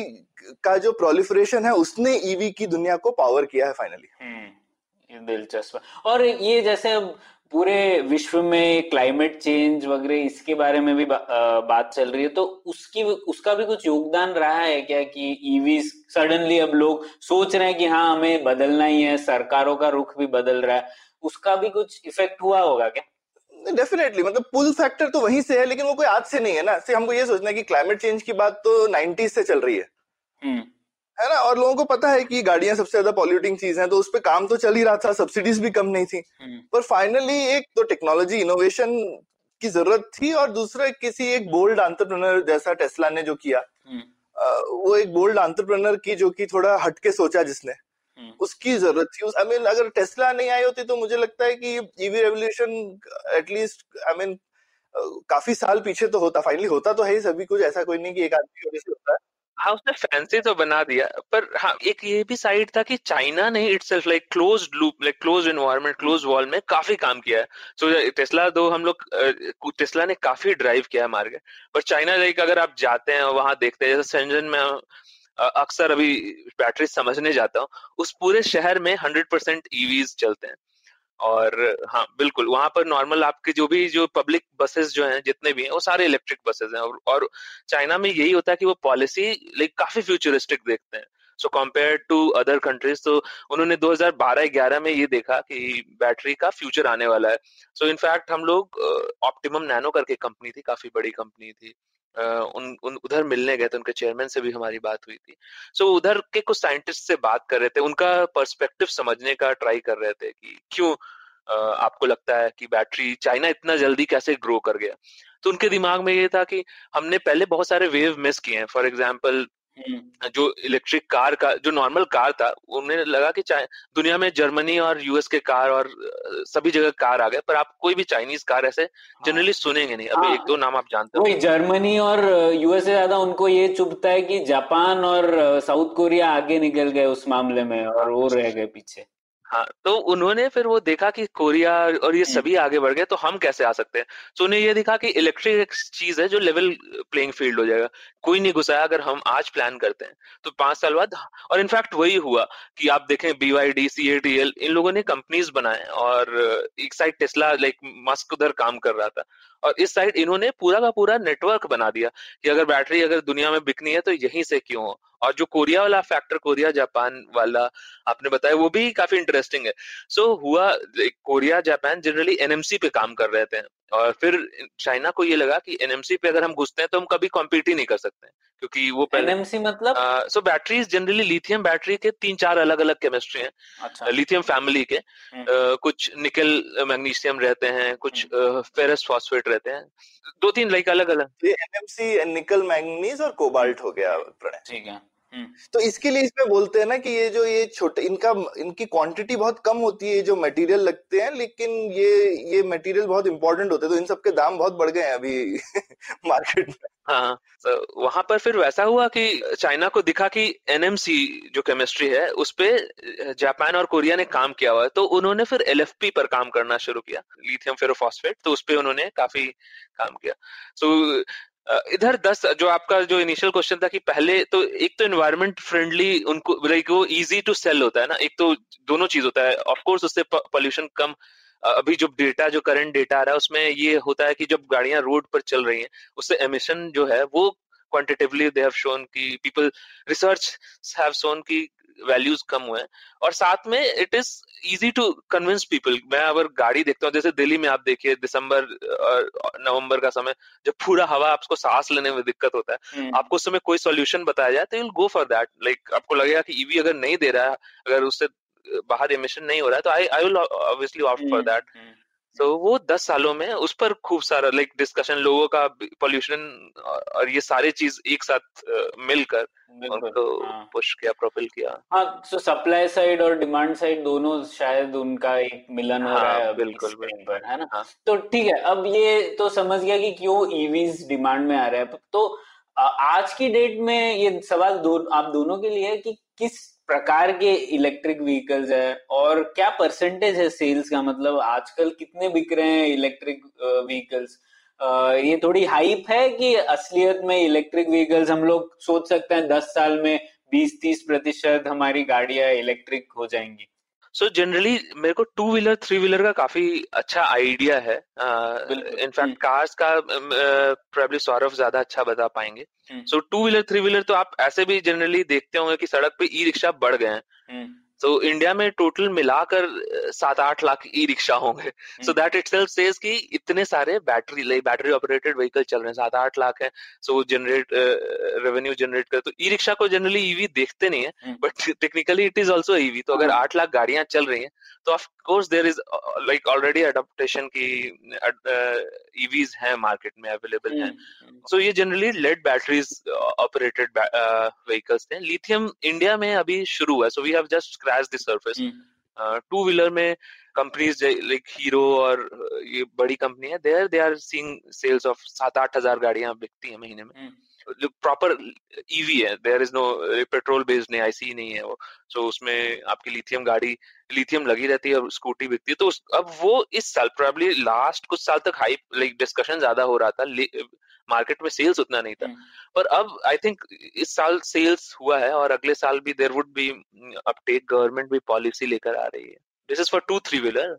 का जो प्रोलिफरेशन है उसने ईवी की दुनिया को पावर किया है फाइनली
हम्म, दिलचस्प और ये जैसे अब पूरे विश्व में क्लाइमेट चेंज वगैरह इसके बारे में भी बा, अ, बात चल रही है तो उसकी उसका भी कुछ योगदान रहा है क्या कि ईवी सडनली अब लोग सोच रहे हैं कि हाँ हमें बदलना ही है सरकारों का रुख भी बदल रहा है उसका भी कुछ इफ़ेक्ट हुआ होगा क्या?
डेफिनेटली मतलब पुल फैक्टर तो वहीं से है लेकिन वो कोई आज से नहीं है ना से हमको ये सोचना है कि क्लाइमेट चेंज की बात तो 90s से चल रही है।
हम्म।
है ना? और लोगों को पता है कि गाड़ियाँ सबसे ज़्यादा पॉल्यूटिंग चीज़ है तो उस पर काम तो चल ही रहा था सब्सिडीज भी कम नहीं थी।
हम्म।
पर फाइनली एक तो टेक्नोलॉजी इनोवेशन की ज़रूरत थी और दूसरा किसी एक बोल्ड एंटरप्रेन्योर जैसा टेस्ला ने जो किया
हम्म।
वो एक बोल्ड एंटरप्रेन्योर की जो कि थोड़ा हटके सोचा जिसने।
हम्म।
उसकी ज़रूरत थी। आई मीन अगर टेस्ला नहीं आई होती तो मुझे लगता है कि EV revolution at least I mean काफ़ी साल पीछे तो होता फाइनली होता तो है ही सभी कुछ ऐसा कोई नहीं कि एक आदमी की वजह से होता है।
हाँ उसने फैंसी तो बना दिया, पर हाँ एक ये भी साइड था कि चाइना ने itself like close loop like close environment close wall में काफ़ी काम किया है। सो टेस्ला दो हम लोग टेस्ला ने काफ़ी ड्राइव किया है मार्केट पर चाइना लाइक अगर आप जाते हैं वहाँ देखते हैं, जैसे सेंजन में अक्सर अभी बैटरी समझने जाता हूँ, उस पूरे शहर में हंड्रेड परसेंट ईवीज चलते हैं। और हाँ बिल्कुल वहाँ पर नॉर्मल आपके जो भी जो पब्लिक बसेस जो हैं जितने भी हैं वो सारे इलेक्ट्रिक बसेस हैं और, और चाइना में यही होता है कि वो पॉलिसी लाइक काफ़ी फ्यूचरिस्टिक देखते हैं। So compare to other countries तो उन्होंने 2012-11 में ये देखा कि बैटरी का फ्यूचर आने वाला है। सो so, इनफैक्ट हम लोग ऑप्टिमम नैनो करके कंपनी थी काफ़ी बड़ी कंपनी थी। उन, उन उधर मिलने गए थे उनके चेयरमैन से भी हमारी बात हुई थी। सो so, उधर के कुछ साइंटिस्ट से बात कर रहे थे उनका पर्सपेक्टिव समझने का ट्राई कर रहे थे कि क्यों आपको लगता है कि बैटरी चाइना इतना जल्दी कैसे ग्रो कर गया? तो उनके दिमाग में ये था कि हमने पहले बहुत सारे वेव मिस किए हैं। फॉर एग्ज़ाम्पल जो इलेक्ट्रिक कार का जो नॉर्मल कार था उन्हें लगा कि चाहे दुनिया में जर्मनी और यूएस के कार और सभी जगह कार आ गए पर आप कोई भी चाइनीज़ कार ऐसे हाँ, जनरली सुनेंगे नहीं। अभी
हाँ।
एक दो नाम आप जानते हो
जर्मनी और यूएस से ज़्यादा उनको ये चुभता है कि जापान और साउथ कोरिया आगे निकल गए उस मामले में और वो रह गए पीछे।
हाँ तो उन्होंने फिर वो देखा कि कोरिया और ये सभी आगे बढ़ गए तो हम कैसे आ सकते हैं? तो उन्हें ये दिखा कि इलेक्ट्रिक एक चीज़ है जो लेवल प्लेइंग फ़ील्ड हो जाएगा। कोई नहीं घुसाया अगर हम आज प्लान करते हैं। तो पाँच साल बाद, और इनफैक्ट वही हुआ कि आप देखें B Y D C A T L इन लोगों ने कंपनीज़ बनाए और एक साइड टेस्ला लाइक मस्क उधर काम कर रहा था। और इस साइड इन्होंने पूरा का पूरा नेटवर्क बना दिया कि अगर बैटरी अगर दुनिया में बिकनी है तो यहीं से क्यों हो? और जो कोरिया वाला फैक्टर कोरिया जापान वाला आपने बताया वो भी काफ़ी इंटरेस्टिंग है। सो so, हुआ कोरिया जापान जनरली एनएमसी पे काम कर रहे थे और फिर चाइना को ये लगा कि एनएमसी पे अगर हम घुसते हैं तो हम कभी कॉम्पीट ही नहीं कर सकते क्योंकि वो
पहले एनएमसी मतलब?
So batteries generally lithium battery के तीन चार अलग अलग केमिस्ट्री हैं। अच्छा। लिथियम फैमिली के। uh, कुछ निकल मैग्नीशियम रहते हैं कुछ फेरस हम्म। फॉस्फेट रहते हैं। दो तीन लाइक अलग अलग
एनएमसी निकल मैग्नीज और कोबाल्ट हो गया
ठीक है। हम्म।
तो इसके लिए इसमें बोलते हैं ना कि ये जो ये छोटे इनका इनकी क्वांटिटी बहुत कम होती है जो मटेरियल लगते हैं लेकिन ये ये मटेरियल बहुत इंपॉर्टेंट होते हैं तो इन सबके दाम बहुत बढ़ गए हैं अभी मार्केट में।
हाँ तो वहाँ पर फिर वैसा हुआ कि चाइना को दिखा कि एनएमसी जो केमिस्ट्री है उस पे जापान और कोरिया ने काम किया हुआ है तो उन्होंने फिर एलएफपी पर काम करना शुरू किया लिथियम फेरोफॉस्फेट तो उस पर उन्होंने काफ़ी काम किया। सो so, इधर दस, जो आपका जो इनिशियल क्वेश्चन था कि पहले तो एक तो एनवायरमेंट फ्रेंडली उनको लाइक वो इजी टू सेल होता है ना, एक तो दोनों चीज़ होता है। ऑफ़ कोर्स उससे पॉल्यूशन कम। अभी जो डेटा जो करंट डेटा आ रहा है, उसमें ये होता है कि जब गाड़ियाँ रोड पर चल रही हैं, उससे एमिशन जो है, वो क्वांटिटिवली दे हैव शोन कि पीपल रिसर्च हैव शोन कि वैल्यूज़ कम हुए और साथ में it is easy to convince people मैं अगर गाड़ी देखता हूँ जैसे दिल्ली में आप देखिए दिसंबर और नवंबर का समय जब पूरा हवा आपको सांस लेने में दिक्कत होता है हम्म। आपको उस समय कोई सोल्यूशन बताया जाए तो you'll go for that like आपको लगेगा कि ईवी अगर नहीं दे रहा है अगर उससे बाहर एमिशन नहीं हो रहा है तो I I will obviously opt for that तो वो दस सालों में उस पर खूब सारा लाइक डिस्कशन लोगों का पोल्यूशन और ये सारे चीज़ एक साथ मिलकर उनको पुश हाँ। किया प्रोपिल किया
हाँ तो सप्लाई साइड और डिमांड साइड दोनों शायद उनका एक मिलन हो रहा है
हाँ, बिल्कुल
पर है ना हाँ. तो ठीक है अब ये तो समझ गया कि क्यों ईवीज डिमांड में आ रहे हैं तो आज की डेट में ये सवाल दो आप दोनों के लिए है कि किस प्रकार के इलेक्ट्रिक व्हीकल्स है और क्या परसेंटेज है सेल्स का? मतलब आजकल कितने बिक रहे हैं इलेक्ट्रिक व्हीकल्स ये थोड़ी हाइप है कि असलियत में इलेक्ट्रिक व्हीकल्स हम लोग सोच सकते हैं दस साल में बीस तीस प्रतिशत हमारी गाड़ियाँ इलेक्ट्रिक हो जाएँगी।
सो जनरली मेरे को टू व्हीलर थ्री व्हीलर का काफ़ी अच्छा आइडिया है। इनफैक्ट uh, कार्स का प्रॉब्ली सौरभ ज़्यादा अच्छा बता पाएँगे। So two wheeler three wheeler तो आप ऐसे भी जनरली देखते होंगे कि सड़क पे ई रिक्शा बढ़ गए हैं। हम्म। तो इंडिया में टोटल मिलाकर सात आठ लाख ई रिक्शा होंगे सो दैट इट सेज कि इतने सारे battery like battery operated vehicle चल रहे हैं सात आठ लाख है सो जनरेट रेवेन्यू जनरेट कर तो ई रिक्शा को जनरली ईवी देखते नहीं है but technically it is also EV तो अगर हाँ। आठ लाख गाड़ियाँ चल रही हैं तो of course there is like already adoption की ईवीज हैं मार्केट में अवेलेबल हैं। सो ये generally lead batteries operated vehicles थे। लिथियम इंडिया में अभी शुरू हुआ so we have just crash the surface two wheeler में कंपनीज़ लाइक हीरो और ये बड़ी कंपनी है। There they are seeing sales of सात आठ हज़ार गाड़ियाँ बिकती हैं महीने में। hmm. प्रॉपर ईवी है there is no petrol based नहीं आईसी नहीं है वो। सो so, उसमें आपकी लिथियम गाड़ी लिथियम लगी रहती है और स्कूटी बिकती है। तो अब वो इस साल प्रॉब्ली लास्ट कुछ साल तक हाई लाइक डिस्कशन ज़्यादा हो रहा था। मार्केट में सेल्स उतना नहीं था। पर अब आई थिंक इस साल सेल्स हुआ है और अगले साल भी there would be uptake government भी पॉलिसी लेकर आ रही है। This is for two three wheeler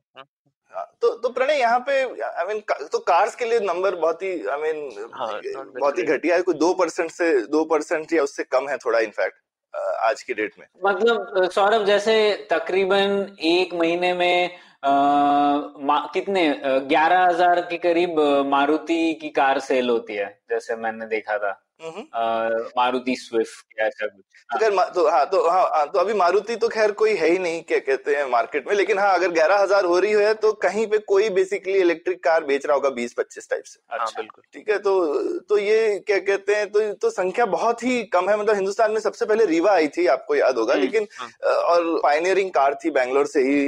तो तो प्रणय यहाँ पे आई मीन तो कार्स के लिए नंबर बहुत ही आई मीन हाँ, बहुत ही घटिया है। कोई दो परसेंट से दो परसेंट या उससे कम है थोड़ा इनफैक्ट आज की डेट में।
मतलब सौरभ जैसे तकरीबन एक महीने में आ, कितने ग्यारह हज़ार के करीब मारुति की कार सेल होती है जैसे मैंने देखा था। मारुति स्विफ्ट या ऐसा कुछ।
हाँ। अगर तो हाँ तो हाँ, हाँ तो अभी मारुति तो खैर कोई है ही नहीं क्या कहते हैं मार्केट में लेकिन हाँ अगर ग्यारह हज़ार हो रही है तो कहीं पे कोई बेसिकली इलेक्ट्रिक कार बेच रहा होगा बीस पच्चीस टाइप से
हाँ, अच्छा बिल्कुल।
ठीक है तो तो ये क्या कहते हैं तो तो संख्या बहुत ही कम है मतलब हिंदुस्तान में सबसे पहले रीवा आई थी आपको याद होगा हम्म, लेकिन हाँ। और पाइनियरिंग कार थी बैंगलोर से ही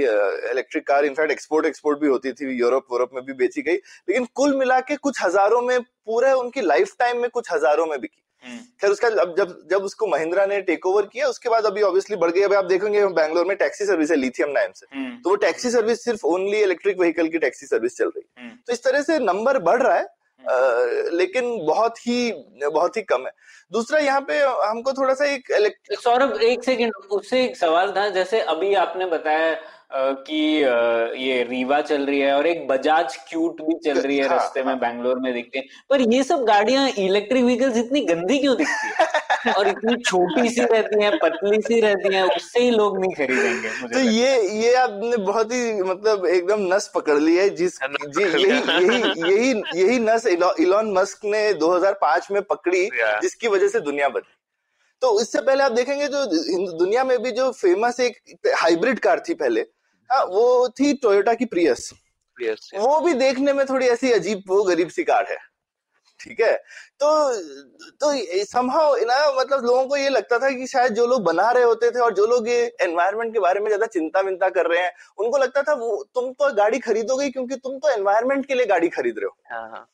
electric car in fact export export भी होती थी यूरोप वोरोप में भी बेची गई लेकिन कुल मिला के कुछ हज़ारों में पूरे उनकी लाइफ टाइम में कुछ हज़ारों में बिकी।
हम्म।
खैर उसका अब जब जब उसको महिंद्रा ने टेक ओवर किया उसके बाद अभी ऑब्वियसली बढ़ गई। अभी आप देखेंगे बैंगलोर में टैक्सी सर्विस है लिथियम नाम से।
हम्म,
तो वो टैक्सी सर्विस सिर्फ़ ओनली इलेक्ट्रिक व्हीकल की टैक्सी सर्विस चल रही है।
हम्म,
तो इस तरह से नंबर बढ़ रहा है अ, लेकिन बहुत ही बहुत ही कम है। दूसरा यहाँ पे हमको थोड़ा सा एक
सौरभ एक सेकंड उससे एक सवाल था। जैसे अभी आपने बताया कि ये रीवा चल रही है और एक बजाज क्यूट भी चल रही है
हाँ,
रास्ते में। बैंगलोर में दिखते हैं। पर ये सब गाड़ियाँ इलेक्ट्रिक व्हीकल्स इतनी गंदी क्यों दिखती है? और इतनी छोटी सी रहती हैं पतली सी रहती हैं उससे ही लोग नहीं खरीदेंगे मुझे
तो ये ये आपने बहुत ही मतलब एकदम नस पकड़ ली है जिस जी यही यही यही यही नस इलॉन मस्क ने 2005 में पकड़ी जिसकी वजह से दुनिया बदली। तो इससे पहले आप देखेंगे जो दुनिया में भी जो फ़ेमस एक हाइब्रिड कार थी पहले हाँ वो थी टोयोटा की प्रियस
yes.
वो भी देखने में थोड़ी ऐसी अजीब वो गरीब सी कार है। ठीक है? तो तो समहाउ ना मतलब लोगों को ये लगता था कि शायद जो लोग बना रहे होते थे और जो लोग ये एनवायरमेंट के बारे में ज़्यादा चिंता विंता कर रहे हैं उनको लगता था वो तुम तो गाड़ी खरीदोगे क्योंकि तुम तो एनवायरमेंट के लिए गाड़ी खरीद रहे हो
हाँ,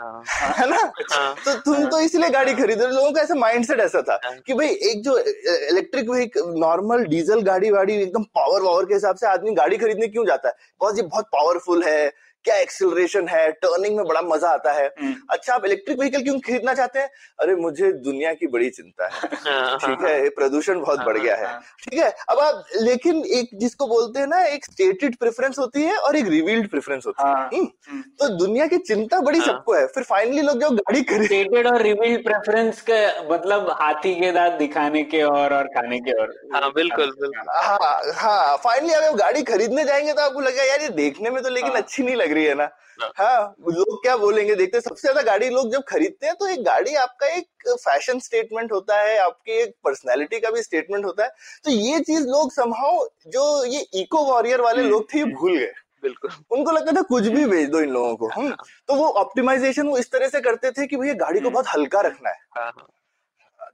हाँ, हाँ,
ना?
हाँ,
तो तुम तो इसलिए गाड़ी खरीद रहे लोगों का ऐसा माइंडसेट ऐसा था
हाँ।
कि भाई एक जो इलेक्ट्रिक व्हीकल नॉर्मल डीजल गाड़ी वाड़ी एकदम पावर वावर के हिसाब से आदमी गाड़ी खरीदने क्यों जाता है? बिकॉज़ ये बहुत पावरफुल है क्या एक्सिलरेशन है? टर्निंग में बड़ा मज़ा आता है।
हम्म,
अच्छा आप इलेक्ट्रिक व्हीकल क्यों खरीदना चाहते हैं? अरे मुझे दुनिया की बड़ी चिंता है।
हाँ,
ठीक है। प्रदूषण बहुत बढ़ गया है।
हाँ,
ठीक है अब आप लेकिन एक जिसको बोलते हैं ना एक स्टेटेड प्रेफरेंस होती है और एक रिवील्ड प्रेफरेंस होती है।
हाँ,
हम्म,
हम्म।
तो दुनिया की चिंता बड़ी
हाँ।
सबको है। फिर फाइनली लोग जब गाड़ी खरीद
और रिवील्ड प्रेफरेंस का मतलब हाथी के दांत दिखाने के और और खाने के और।
हाँ बिल्कुल बिल्कुल।
हाँ हाँ फाइनली अगर गाड़ी खरीदने जाएँगे तो आपको लगेगा यार ये देखने में तो लेकिन
हाँ।
अच्छी नहीं लग रही है ना।
हाँ।
हाँ लोग क्या बोलेंगे? देखते सबसे ज़्यादा गाड़ी लोग जब खरीदते हैं तो एक गाड़ी आपका एक फ़ैशन स्टेटमेंट होता है आपकी एक पर्सनैलिटी का भी स्टेटमेंट होता है। तो ये चीज़ लोग समहाउ जो ये इको वॉरियर वाले
हम्म।
लोग थे ये भूल गए।
बिल्कुल।
उनको लगता था कुछ भी भेज दो इन लोगों को हम्म, तो वो ऑप्टिमाइजेशन वो इस तरह से करते थे कि भैया गाड़ी को
हम्म।
बहुत हल्का रखना है।
हाँ, हाँ,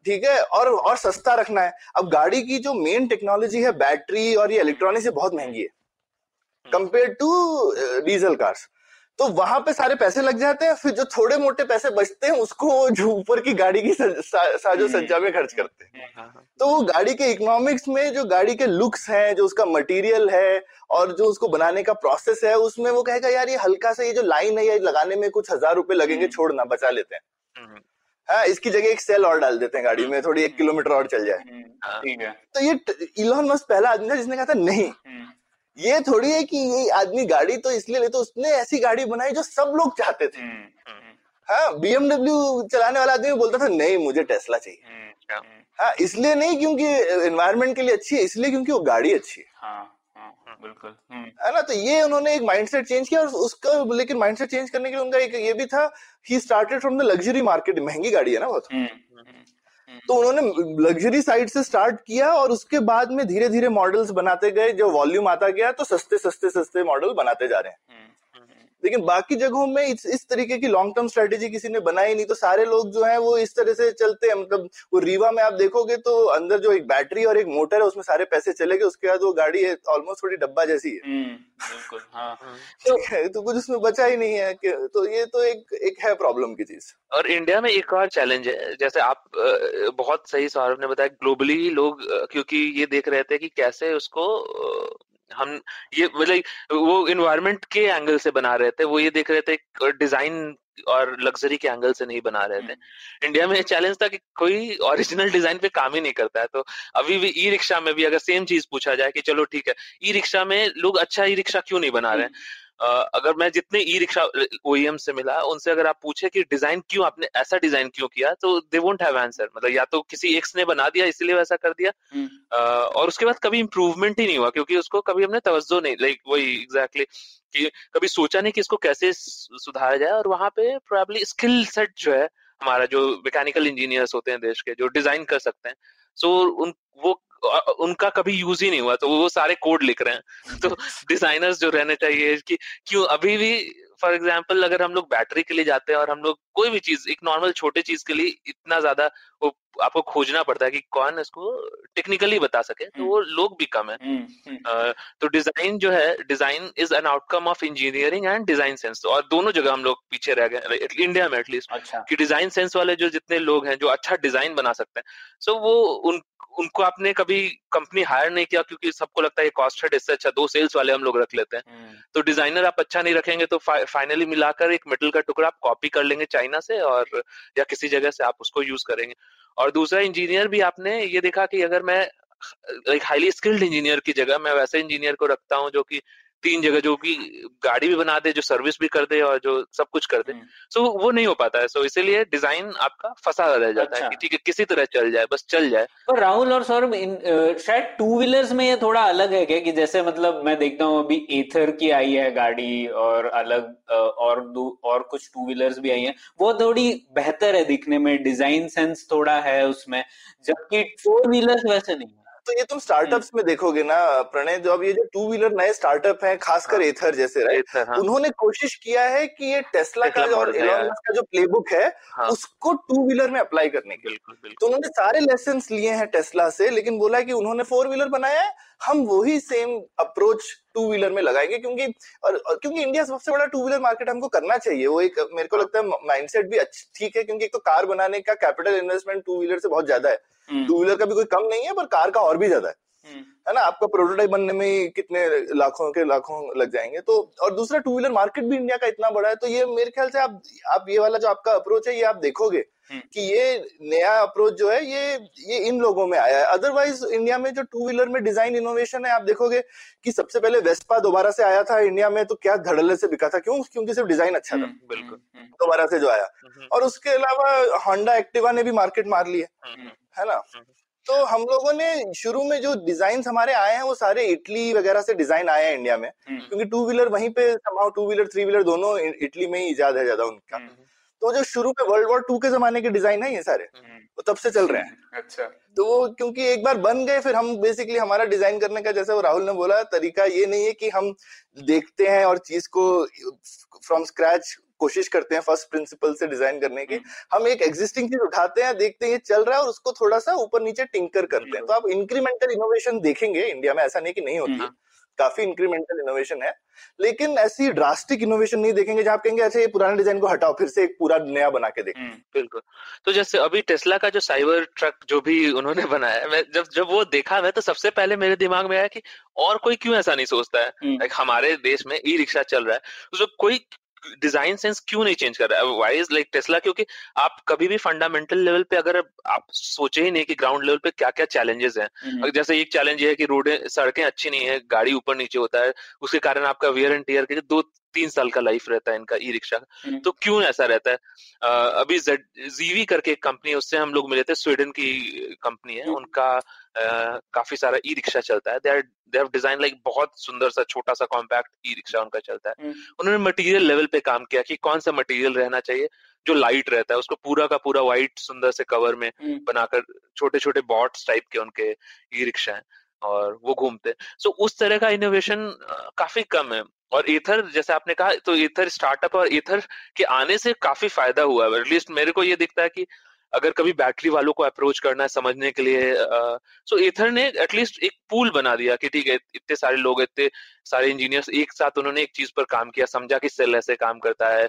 ठीक है और और सस्ता रखना है। अब गाड़ी की जो मेन टेक्नोलॉजी है बैटरी और ये इलेक्ट्रॉनिक्स ये बहुत महँगी है। कंपेयर टू डीजल कार्स तो वहाँ पे सारे पैसे लग जाते हैं फिर जो थोड़े मोटे पैसे बचते हैं उसको जो ऊपर की गाड़ी की सा, सा, साजो सज्जा में खर्च करते हैं।
हाँ, हाँ,
तो वो गाड़ी के इकोनॉमिक्स में जो गाड़ी के लुक्स हैं जो उसका मटेरियल है और जो उसको बनाने का प्रोसेस है उसमें वो कहेगा यार ये हल्का सा ये जो लाइन है ये लगाने में कुछ हज़ार रुपए लगेंगे छोड़ना बचा लेते हैं।
हम्म,
हाँ इसकी जगह एक सेल और डाल देते हैं गाड़ी में थोड़ी एक किलोमीटर और चल जाए।
हम्म,
हाँ।
ठीक है।
तो ये इलॉन मस्क पहला आदमी था जिसने कहा था नहीं
हम्म,
ये थोड़ी है कि ये आदमी गाड़ी तो इसलिए ले तो उसने ऐसी गाड़ी बनाई जो सब लोग चाहते थे।
हम्म, हम्म,
हाँ बीएमडब्ल्यू चलाने वाला आदमी बोलता था नहीं मुझे टेस्ला चाहिए।
हम्म,
हाँ।
हम्म,
हाँ इसलिए नहीं क्योंकि एनवायरनमेंट के लिए अच्छी है इसलिए क्योंकि वो गाड़ी अच्छी है।
हाँ हाँ बिल्कुल हम्म,
है ना तो ये उन्होंने एक माइंडसेट चेंज किया और उसका लेकिन माइंडसेट चेंज करने के लिए उनका एक ये भी था he started from the luxury market महँगी गाड़ी है ना बहुत। तो उन्होंने लग्जरी साइड से स्टार्ट किया और उसके बाद में धीरे धीरे मॉडल्स बनाते गए जो वॉल्यूम आता गया तो सस्ते सस्ते सस्ते मॉडल बनाते जा रहे हैं।
हम्म,
लेकिन बाकी जगहों में इस, इस तरीके की लॉन्ग टर्म स्ट्रेटेजी किसी ने बनाई नहीं तो सारे लोग जो है वो इस तरह से चलते हैं। मतलब वो रीवा में आप देखोगे तो अंदर जो एक बैटरी और एक मोटर है उसमें सारे पैसे चले गए उसके बाद वो गाड़ी है ऑलमोस्ट थोड़ी डब्बा जैसी है।
हम्म, बिल्कुल हाँ।
हाँ।
ठीक तो कुछ उसमें बचा ही नहीं है कि तो ये तो एक एक है प्रॉब्लम की चीज़।
और इंडिया में एक और चैलेंज है जैसे आप बहुत सही सौरभ ने बताया ग्लोबली लोग क्योंकि ये देख रहे थे कि कैसे उसको हम ये मतलब वो इन्वायरमेंट के एंगल से बना रहे थे वो ये देख रहे थे डिज़ाइन और लग्जरी के एंगल से नहीं बना रहे थे। इंडिया में चैलेंज था कि कोई ओरिजिनल डिज़ाइन पे काम ही नहीं करता है तो अभी भी ई रिक्शा में भी अगर सेम चीज़ पूछा जाए कि चलो ठीक है ई रिक्शा में लोग अच्छा ई रिक्शा क्यों नहीं बना रहे हैं? अ, अगर मैं जितने ई रिक्शा ओईएम से मिला उनसे अगर आप पूछे कि डिज़ाइन क्यों आपने ऐसा डिज़ाइन क्यों किया तो दे वोंट हैव आंसर मतलब या तो किसी एक्स ने बना दिया इसलिए वैसा कर दिया।
हम्म,
और उसके बाद कभी इम्प्रूवमेंट ही नहीं हुआ क्योंकि उसको कभी हमने तवज्जो नहीं लाइक वही एग्जैक्टली कि कभी सोचा नहीं कि इसको कैसे सुधारा जाए और वहाँ पे प्रोबेबली स्किल सेट जो है हमारा जो मैकेनिकल इंजीनियर्स होते हैं देश के जो डिज़ाइन कर सकते हैं। सो so, उन वो उनका कभी यूज़ ही नहीं हुआ तो वो सारे कोड लिख रहे हैं। तो डिजाइनर्स जो रहने चाहिए कि क्यों अभी भी फॉर एग्ज़ाम्पल अगर हम लोग बैटरी के लिए जाते हैं और हम लोग कोई भी चीज़ एक नॉर्मल छोटे चीज़ के लिए इतना ज़्यादा वो आपको खोजना पड़ता है कि कौन इसको टेक्निकली बता सके तो वो लोग भी कम है। uh, तो डिज़ाइन जो है design is an outcome of engineering and design sense और दोनों जगह हम लोग पीछे रह गए इंडिया में एटलीस्ट
अच्छा।
कि डिज़ाइन सेंस वाले जो जितने लोग हैं जो अच्छा डिज़ाइन बना सकते हैं सो so वो उन उनको आपने कभी कंपनी हायर नहीं किया क्योंकि सबको लगता है कॉस्ट है इससे अच्छा दो सेल्स वाले हम लोग रख लेते हैं। तो डिज़ाइनर आप अच्छा नहीं रखेंगे तो फा, फाइनली मिलाकर एक मेटल का टुकड़ा आप कॉपी कर लेंगे चाइना से और या किसी जगह से आप उसको यूज़ करेंगे। और दूसरा इंजीनियर भी आपने ये देखा कि अगर मैं एक हाईली स्किल्ड इंजीनियर की जगह मैं वैसे इंजीनियर को रखता हूँ जो कि तीन जगह जो कि गाड़ी भी बना दे जो सर्विस भी कर दे और जो सब कुछ कर दे। सो हम्म। so, वो नहीं हो पाता है। सो so, इसीलिए डिज़ाइन आपका फंसा रह जाता अच्छा। है कि ठीक है किसी तरह चल जाए बस चल जाए।
पर राहुल और सौरभ शायद टू व्हीलर्स में ये थोड़ा अलग है क्या? कि जैसे मतलब मैं देखता हूँ अभी एथर की आई है गाड़ी और अलग और और कुछ टू व्हीलर्स भी आई है। वो थोड़ी बेहतर है दिखने में डिज़ाइन सेंस थोड़ा है उसमें जबकि फोर व्हीलर्स वैसे नहीं है।
तो ये तुम स्टार्टअप्स हम्म। में देखोगे ना प्रणय जो अब ये जो टू व्हीलर नए स्टार्टअप हैं खासकर हाँ, एथर जैसे राइट हाँ. उन्होंने कोशिश किया है कि ये टेस्ला का और एलॉन का जो प्लेबुक है हाँ. उसको टू व्हीलर में अप्लाई करने के लिए तो उन्होंने सारे लेसन लिए हैं टेस्ला से लेकिन बोला है कि उन्होंने फोर व्हीलर बनाया है हम वही सेम अप्रोच टू व्हीलर में लगाएँगे क्योंकि और, और क्योंकि इंडिया सबसे बड़ा टू व्हीलर मार्केट हमको करना चाहिए वो एक मेरे को लगता है माइंडसेट भी अच्छी ठीक है क्योंकि एक तो कार बनाने का कैपिटल इन्वेस्टमेंट टू व्हीलर से बहुत ज़्यादा है टू हम्म। व्हीलर का भी कोई कम नहीं है पर कार का और भी ज़्यादा है हम्म। है ना आपका प्रोटोटाइप बनने में कितने लाखों के लाखों लग जाएँगे तो और दूसरा टू व्हीलर मार्केट भी इंडिया का इतना बड़ा है तो ये मेरे ख्याल से आप आप ये वाला जो आपका अप्रोच है ये आप देखोगे। कि ये नया अप्रोच जो है ये ये इन लोगों में आया है। अदरवाइज़ इंडिया में जो टू व्हीलर में डिज़ाइन इनोवेशन है आप देखोगे कि सबसे पहले वेस्पा दोबारा से आया था इंडिया में तो क्या धड़ल्ले से बिका था? क्यों? क्योंकि सिर्फ़ डिज़ाइन अच्छा था। बिल्कुल। दोबारा से जो आया। और उसके अलावा होंडा एक्टिवा ने भी मार्केट मार ली है। है ना? तो हम लोगों ने शुरू में जो डिज़ाइन हमारे आए हैं वो सारे इटली वगैरह से डिज़ाइन आए हैं इंडिया में। हम्म। क्योंकि टू व्हीलर वहीं पे टू व्हीलर थ्री व्हीलर दोनों इटली में ही इजाद है ज़्यादा उनका। हम्म। तो जो शुरू में वर्ल्ड वॉर टू के जमाने के डिज़ाइन है ये सारे हम्म। वो तब से चल रहे हैं।
अच्छा।
तो वो क्योंकि एक बार बन गए फिर हम बेसिकली हमारा डिज़ाइन करने का जैसे वो राहुल ने बोला तरीका ये नहीं है कि हम देखते हैं और चीज़ को फ्रॉम स्क्रैच कोशिश करते हैं फ़र्स्ट प्रिंसिपल से डिज़ाइन करने की। हम्म। हम एक एग्जिस्टिंग चीज़ उठाते हैं देखते हैं ये चल रहा है और उसको थोड़ा सा ऊपर नीचे टिंकर करते हैं। तो आप इंक्रीमेंटल इनोवेशन देखेंगे इंडिया में ऐसा नहीं कि नहीं होती। है काफ़ी इंक्रीमेंटल इनोवेशन है। लेकिन ऐसी ड्रास्टिक इनोवेशन नहीं देखेंगे जहाँ आप कहेंगे अच्छा ये पुराने डिज़ाइन को हटाओ फिर से एक पूरा नया बना के देखें। हम्म,
बिल्कुल। तो जैसे अभी टेस्ला का जो साइबर ट्रक जो भी उन्होंने बनाया है मैं जब जब वो देखा मैं तो सबसे पहले मेरे दिमाग में आया कि और कोई क्यों ऐसा नहीं सोचता है? हम्म। हमारे देश में ई रिक्शा चल रहा है। तो कोई डिज़ाइन सेंस क्यों नहीं चेंज कर रहा है? वाई इज़ लाइक टेस्ला क्योंकि आप कभी भी फंडामेंटल लेवल पे अगर आप सोचे ही नहीं कि ग्राउंड लेवल पे क्या क्या चैलेंजेस हैं अगर जैसे एक चैलेंज ये है कि रोड सड़कें अच्छी नहीं है गाड़ी ऊपर नीचे होता है उसके कारण आपका वियर एंड टीयर के दो तीन साल का लाइफ रहता है इनका ई रिक्शा हम्म। तो क्यों ऐसा रहता है? आ, अभी जीवी करके एक कंपनी है उससे हम लोग मिले थे स्वीडन की कंपनी है। हम्म। उनका आ, काफ़ी सारा ई रिक्शा चलता है। They they have design like बहुत सुंदर सा छोटा सा कॉम्पैक्ट ई रिक्शा उनका चलता है। हम्म। उन्होंने मटेरियल लेवल पे काम किया कि कौन सा मटेरियल रहना चाहिए जो लाइट रहता है उसको पूरा का पूरा व्हाइट सुंदर से कवर में बनाकर छोटे छोटे बॉट्स टाइप के उनके ई रिक्शा है। और वो घूमते सो so, उस तरह का इनोवेशन काफ़ी कम है। और इथर जैसे आपने कहा तो इथर स्टार्टअप और इथर के आने से काफ़ी फ़ायदा हुआ है। एटलीस्ट मेरे को ये दिखता है कि अगर कभी बैटरी वालों को अप्रोच करना है समझने के लिए सो एथर ने एटलीस्ट एक पूल बना दिया कि ठीक है इतने सारे लोग इतने सारे इंजीनियर्स एक साथ उन्होंने एक चीज़ पर काम किया समझा कि सेल ऐसे काम करता है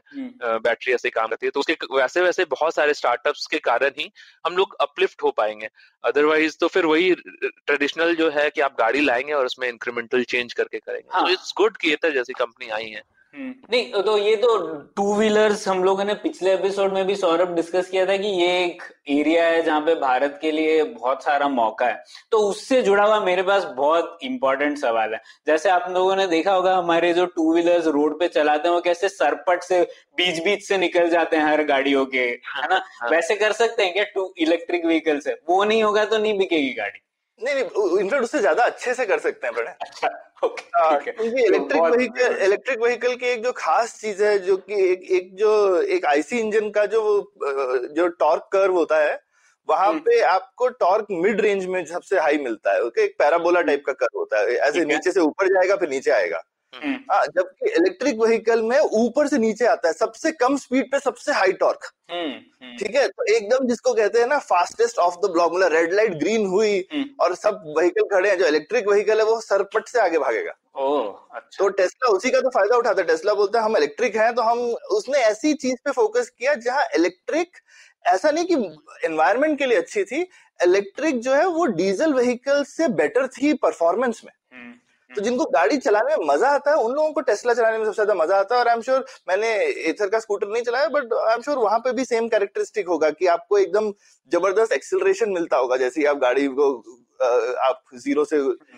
बैटरी ऐसे काम करती है। तो उसके वैसे वैसे बहुत सारे स्टार्टअप्स के कारण ही हम लोग अपलिफ्ट हो पाएँगे। अदरवाइज़ तो फिर वही ट्रेडिशनल जो है कि आप गाड़ी लाएँगे और उसमें इंक्रीमेंटल चेंज करके करेंगे। इट्स गुड कि एथर जैसी कंपनी आई है।
हम्म। नहीं तो ये तो टू व्हीलर्स हम लोगों ने पिछले एपिसोड में भी सौरभ डिस्कस किया था कि ये एक एरिया है जहाँ पे भारत के लिए बहुत सारा मौका है। तो उससे जुड़ा हुआ मेरे पास बहुत इंपॉर्टेंट सवाल है। जैसे आप लोगों ने देखा होगा हमारे जो टू व्हीलर्स रोड पे चलाते हैं वो कैसे सरपट से बीच बीच से निकल जाते हैं हर गाड़ियों के है ना? हाँ। वैसे कर सकते हैं क्या? टू इलेक्ट्रिक व्हीकल से वो नहीं होगा तो नहीं बिकेगी गाड़ी।
नहीं नहीं इनफैक्ट उससे ज़्यादा अच्छे से कर सकते हैं बड़े। अच्छा क्योंकि इलेक्ट्रिक व्हीकल इलेक्ट्रिक व्हीकल की एक जो खास चीज़ है जो कि एक एक जो एक आईसी इंजन का जो जो टॉर्क कर्व होता है वहाँ हम्म। पे आपको टॉर्क मिड रेंज में सबसे हाई मिलता है ओके? एक पैराबोला टाइप का कर्व होता है ऐसे नीचे से ऊपर जाएगा फिर नीचे आएगा। हम्म। हाँ, जबकि इलेक्ट्रिक व्हीकल में ऊपर से नीचे आता है सबसे कम स्पीड पे सबसे हाई टॉर्क हम्म, ठीक है? तो एकदम जिसको कहते हैं ना फास्टेस्ट ऑफ़ द ब्लॉक मतलब रेड लाइट ग्रीन हुई और सब व्हीकल खड़े हैं जो इलेक्ट्रिक व्हीकल है वो सरपट से आगे भागेगा।
ओ, अच्छा।
तो टेस्ला उसी का तो फ़ायदा उठाता है। टेस्ला बोलता है हम इलेक्ट्रिक हैं तो हम उसने ऐसी चीज़ पे फोकस किया जहाँ इलेक्ट्रिक ऐसा नहीं कि एनवायरमेंट के लिए अच्छी थी इलेक्ट्रिक जो है वो डीजल व्हीकल से बेटर थी परफॉर्मेंस में। हम्म, तो। जिनको गाड़ी चलाने में मज़ा आता है, उन लोगों को टेस्ला चलाने में सबसे ज़्यादा मज़ा आता है और आई एम श्योर मैंने एथर का स्कूटर नहीं चलाया बट आई एम श्योर वहाँ पे भी सेम कैरेक्टरिस्टिक होगा कि आपको एकदम ज़बरदस्त एक्सिलरेशन मिलता होगा, जैसे आप गाड़ी को आप ज़ीरो से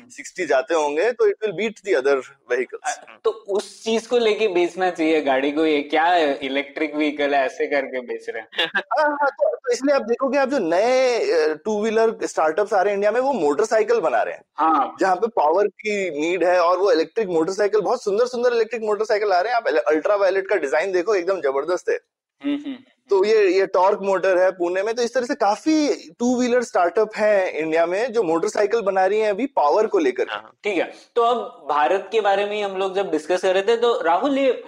सिक्सटी हम्म। जाते होंगे तो it will beat the other vehicles
तो उस चीज़ को लेके बेचना चाहिए गाड़ी को ये क्या इलेक्ट्रिक व्हीकल है ऐसे करके बेच रहे हैं?
हाँ हाँ तो, तो इसलिए आप देखोगे आप जो नए टू व्हीलर स्टार्टअप्स आ रहे हैं इंडिया में वो मोटरसाइकिल बना रहे हैं। हाँ। जहाँ पे पावर की नीड है और वो इलेक्ट्रिक मोटरसाइकिल बहुत सुंदर सुंदर इलेक्ट्रिक मोटरसाइकिल आ रहे हैं। आप अल्ट्रा वायलेट का डिज़ाइन देखो एकदम ज़बरदस्त है। हम्म, हम्म। तो ये ये टॉर्क मोटर है पुणे में तो इस तरह से काफ़ी टू व्हीलर स्टार्टअप है इंडिया में जो मोटरसाइकिल बना रही है अभी पावर को लेकर।
हाँ, ठीक है। तो अब भारत के बारे में हम लोग जब डिस्कस कर रहे थे तो राहुल ये